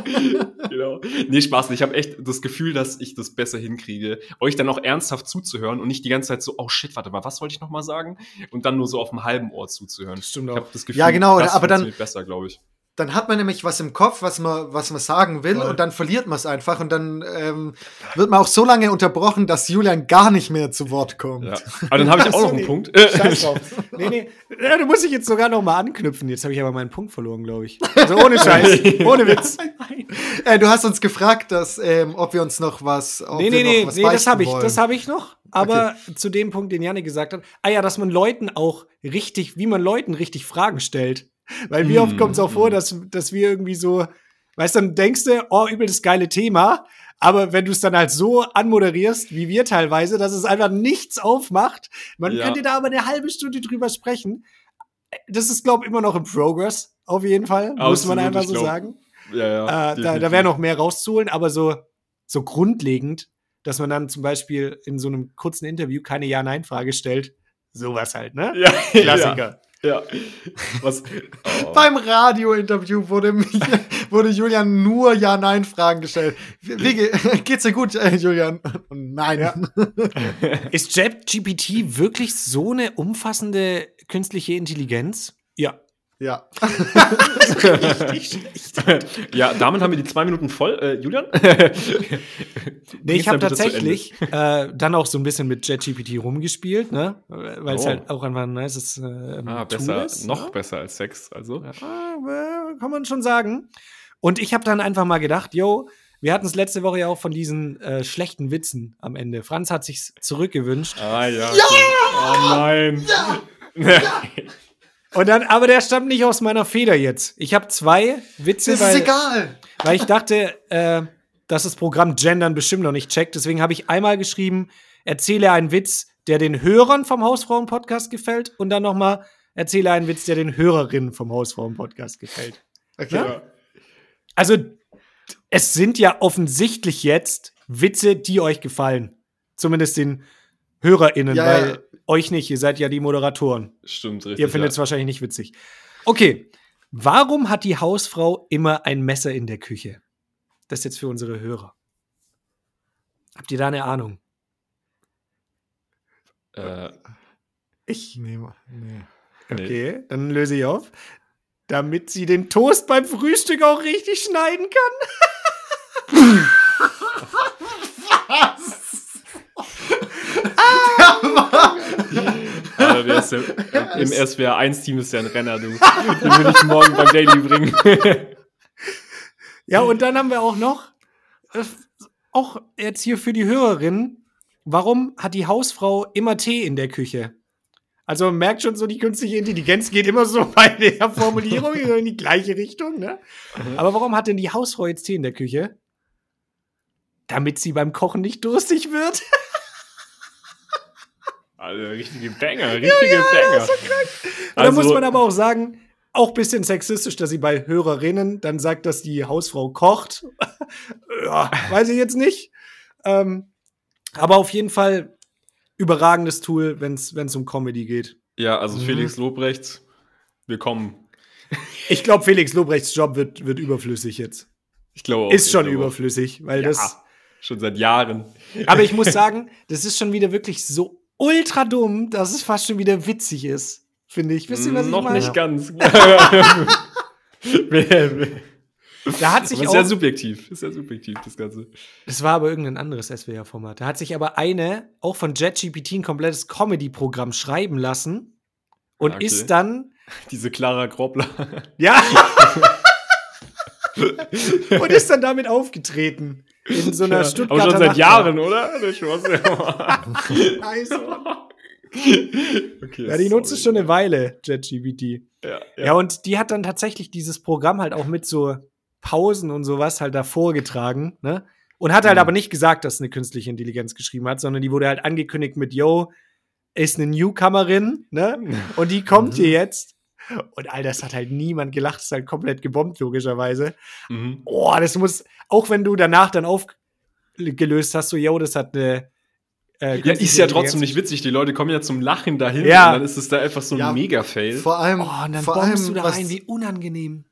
genau. Nee, Spaß. Ich habe echt das Gefühl, dass ich das besser hinkriege, euch dann auch ernsthaft zuzuhören und nicht die ganze Zeit so, oh shit, warte mal, was wollte ich noch mal sagen? Und dann nur so auf dem halben Ohr zuzuhören. Stimmt Ich auch. habe das Gefühl, Ja, genau, das aber dann- besser, glaube ich. Dann hat man nämlich was im Kopf, was man, was man sagen will, Voll. und dann verliert man es einfach und dann ähm, wird man auch so lange unterbrochen, dass Julian gar nicht mehr zu Wort kommt. Ja. Aber dann habe ich auch noch einen nee. Punkt. Scheiß drauf. Nee, nee. Ja, du musst dich jetzt sogar noch mal anknüpfen. Jetzt habe ich aber meinen Punkt verloren, glaube ich. Also ohne Scheiß. ohne Witz. Äh, du hast uns gefragt, dass, ähm, ob wir uns noch was. Ob Nee, wir nee, noch nee, was nee, das habe ich, wollen. das habe ich noch. Aber zu dem Punkt, den Janne gesagt hat, ah ja, dass man Leuten auch richtig, wie man Leuten richtig Fragen stellt. Weil wie oft Hm, kommt es auch vor, hm. dass, dass wir irgendwie so, weißt du, dann denkst du, oh, übel das geile Thema. Aber wenn du es dann halt so anmoderierst, wie wir teilweise, dass es einfach nichts aufmacht, man Ja. könnte da aber eine halbe Stunde drüber sprechen. Das ist, glaube ich, immer noch im Progress, auf jeden Fall, muss man Absolut, einfach so glaub, sagen. Ja, ja. Äh, da da wäre noch mehr rauszuholen, aber so, so grundlegend, dass man dann zum Beispiel in so einem kurzen Interview keine Ja-Nein-Frage stellt. Sowas halt, ne? Ja, Klassiker. Ja. ja. Was? Oh. Beim Radio-Interview wurde, mir- wurde Julian nur Ja-Nein-Fragen gestellt. Wie, wie ge- geht's dir gut, äh, Julian? Nein. Ist ChatGPT wirklich so eine umfassende künstliche Intelligenz? Ja. Ja. Richtig schlecht. ja, damit haben wir die zwei Minuten voll. Äh, Julian? Nee, ich habe tatsächlich äh, dann auch so ein bisschen mit ChatGPT rumgespielt, ne? Weil es Oh. halt auch einfach ein nices äh, Ah, Tool besser, ist, noch ne? besser als Sex, also. Ja, äh, kann man schon sagen. Und ich habe dann einfach mal gedacht, yo, wir hatten es letzte Woche ja auch von diesen äh, schlechten Witzen am Ende. Franz hat sich zurückgewünscht. Ah, ja. Ja! Oh nein. Und dann, aber der stammt nicht aus meiner Feder jetzt. Ich habe zwei Witze, Das weil, ist egal. weil ich dachte, äh, dass das Programm Gendern bestimmt noch nicht checkt. Deswegen habe ich einmal geschrieben, erzähle einen Witz, der den Hörern vom Hausfrauen-Podcast gefällt. Und dann noch mal, erzähle einen Witz, der den Hörerinnen vom Hausfrauen-Podcast gefällt. Okay. Ja? Also, es sind ja offensichtlich jetzt Witze, die euch gefallen. Zumindest den HörerInnen, Ja, weil ja. euch nicht, ihr seid ja die Moderatoren. Stimmt, richtig. Ihr findet es ja. wahrscheinlich nicht witzig. Okay. Warum hat die Hausfrau immer ein Messer in der Küche? Das ist jetzt für unsere Hörer. Habt ihr da eine Ahnung? Äh, Ich nehme. Nee. Nee. Okay, dann löse ich auf. Damit sie den Toast beim Frühstück auch richtig schneiden kann. ah, der ist ja, Im SWR 1-Team ist ja ein Renner, du. Den will ich morgen beim Daily bringen. Ja, und dann haben wir auch noch, äh, auch jetzt hier für die Hörerin, warum hat die Hausfrau immer Tee in der Küche? Also man merkt schon so, die künstliche Intelligenz geht immer so bei der Formulierung in die gleiche Richtung, ne? Aber warum hat denn die Hausfrau jetzt Tee in der Küche? Damit sie beim Kochen nicht durstig wird. Alter, richtige Banger, richtige Banger. Und da Also- muss man aber auch sagen, auch ein bisschen sexistisch, dass sie bei Hörerinnen dann sagt, dass die Hausfrau kocht. ja, weiß ich jetzt nicht. Ähm, aber auf jeden Fall überragendes Tool, wenn es um Comedy geht. Ja, also Mhm. Felix Lobrecht, willkommen. Ich glaube, Felix Lobrechts Job wird, wird überflüssig jetzt. Ich glaube auch. Ist schon überflüssig, weil Ja, das. schon seit Jahren. Aber ich muss sagen, das ist schon wieder wirklich so ultra dumm, dass es fast schon wieder witzig ist. Finde ich. Wisst ihr, was ich Noch meine? nicht ganz. Da hat sich Aber ist auch sehr subjektiv. Ist sehr subjektiv, das Ganze. Das war aber irgendein anderes SWR-Format. Da hat sich aber eine auch von JetGPT ein komplettes Comedy-Programm schreiben lassen und Ah, okay. ist dann, Diese Clara Grobler. ja, und ist dann damit aufgetreten. In so einer Ja, Stuttgarter Aber schon seit Nacht- Jahren, oder? Der Spaß. Scheiße. okay, Ja, die nutzt es schon eine Weile, JetGPT. Ja, Ja. und die hat dann tatsächlich dieses Programm halt auch mit so Pausen und sowas halt da vorgetragen, ne? Und hat halt Mhm. aber nicht gesagt, dass eine künstliche Intelligenz geschrieben hat, sondern die wurde halt angekündigt mit, yo, ist eine Newcomerin, ne? Und die kommt hier jetzt. Und all das hat halt niemand gelacht, ist halt komplett gebombt, logischerweise. Mhm. Oh, das muss, auch wenn du danach dann aufgelöst hast, so, yo, das hat eine. äh, Ja, ist ja trotzdem nicht witzig. Die Leute kommen ja zum Lachen dahin Ja. und dann ist es da einfach so ein Ja, Mega-Fail. Vor allem, Oh, und dann vor bombst allem du da was, rein, wie unangenehm.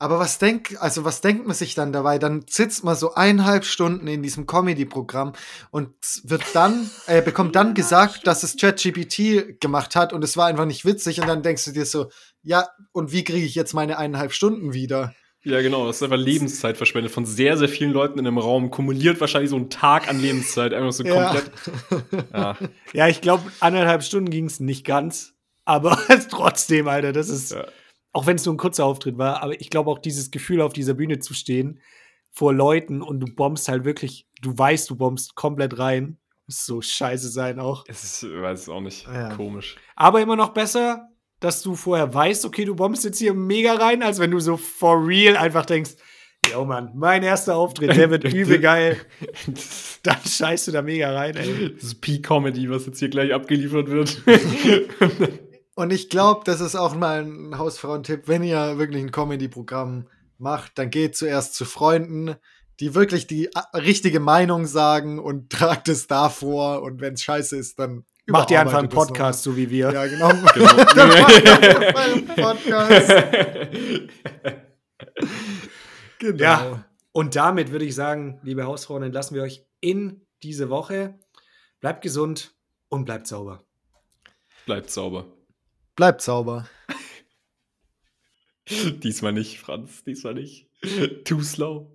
Aber was denkt, also was denkt man sich dann dabei? Dann sitzt man so eineinhalb Stunden in diesem Comedy-Programm und wird dann, äh, bekommt dann gesagt, dass es ChatGPT gemacht hat und es war einfach nicht witzig und dann denkst du dir so, ja, und wie kriege ich jetzt meine eineinhalb Stunden wieder? Ja, genau. Das ist einfach Lebenszeit verschwendet von sehr, sehr vielen Leuten in einem Raum. Kumuliert wahrscheinlich so einen Tag an Lebenszeit. Einfach so Ja. komplett. Ja. Ja, ich glaube, anderthalb Stunden ging es nicht ganz. Aber trotzdem, Alter, das ist, Ja. Auch wenn es nur ein kurzer Auftritt war, aber ich glaube auch dieses Gefühl, auf dieser Bühne zu stehen, vor Leuten und du bombst halt wirklich, du weißt, du bombst komplett rein. Muss so scheiße sein auch. Es ist, ich weiß es auch nicht. Ja. Komisch. Aber immer noch besser, dass du vorher weißt, okay, du bombst jetzt hier mega rein, als wenn du so for real einfach denkst, yo Mann, mein erster Auftritt, der wird übel geil. Dann scheißt du da mega rein, ey. Das ist Peak-Comedy, was jetzt hier gleich abgeliefert wird. Und ich glaube, das ist auch mal ein Hausfrauentipp, wenn ihr wirklich ein Comedy-Programm macht, dann geht zuerst zu Freunden, die wirklich die a- richtige Meinung sagen und tragt es da vor und wenn es scheiße ist, dann Macht ihr einfach einen Podcast, so wie wir. Ja, genau. Genau. Podcast. Genau. Ja. Und damit würde ich sagen, liebe Hausfrauen, entlassen wir euch in diese Woche. Bleibt gesund und bleibt sauber. Bleibt sauber. Bleibt sauber. Diesmal nicht, Franz. Diesmal nicht. Too slow.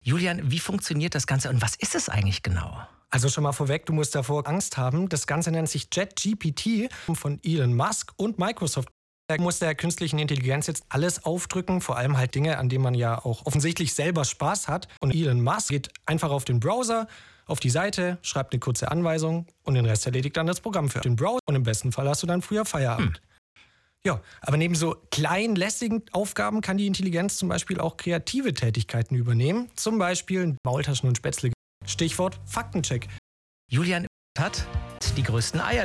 Julian, wie funktioniert das Ganze und was ist es eigentlich genau? Also schon mal vorweg, du musst davor Angst haben. Das Ganze nennt sich JetGPT von Elon Musk und Microsoft. Da muss der künstlichen Intelligenz jetzt alles aufdrücken, vor allem halt Dinge, an denen man ja auch offensichtlich selber Spaß hat. Und Elon Musk geht einfach auf den Browser, auf die Seite, schreibt eine kurze Anweisung und den Rest erledigt dann das Programm für den Browser. Und im besten Fall hast du dann früher Feierabend. Ja, aber neben so kleinen, lästigen Aufgaben kann die Intelligenz zum Beispiel auch kreative Tätigkeiten übernehmen. Zum Beispiel Maultaschen und Spätzle. Stichwort Faktencheck. Julian hat die größten Eier.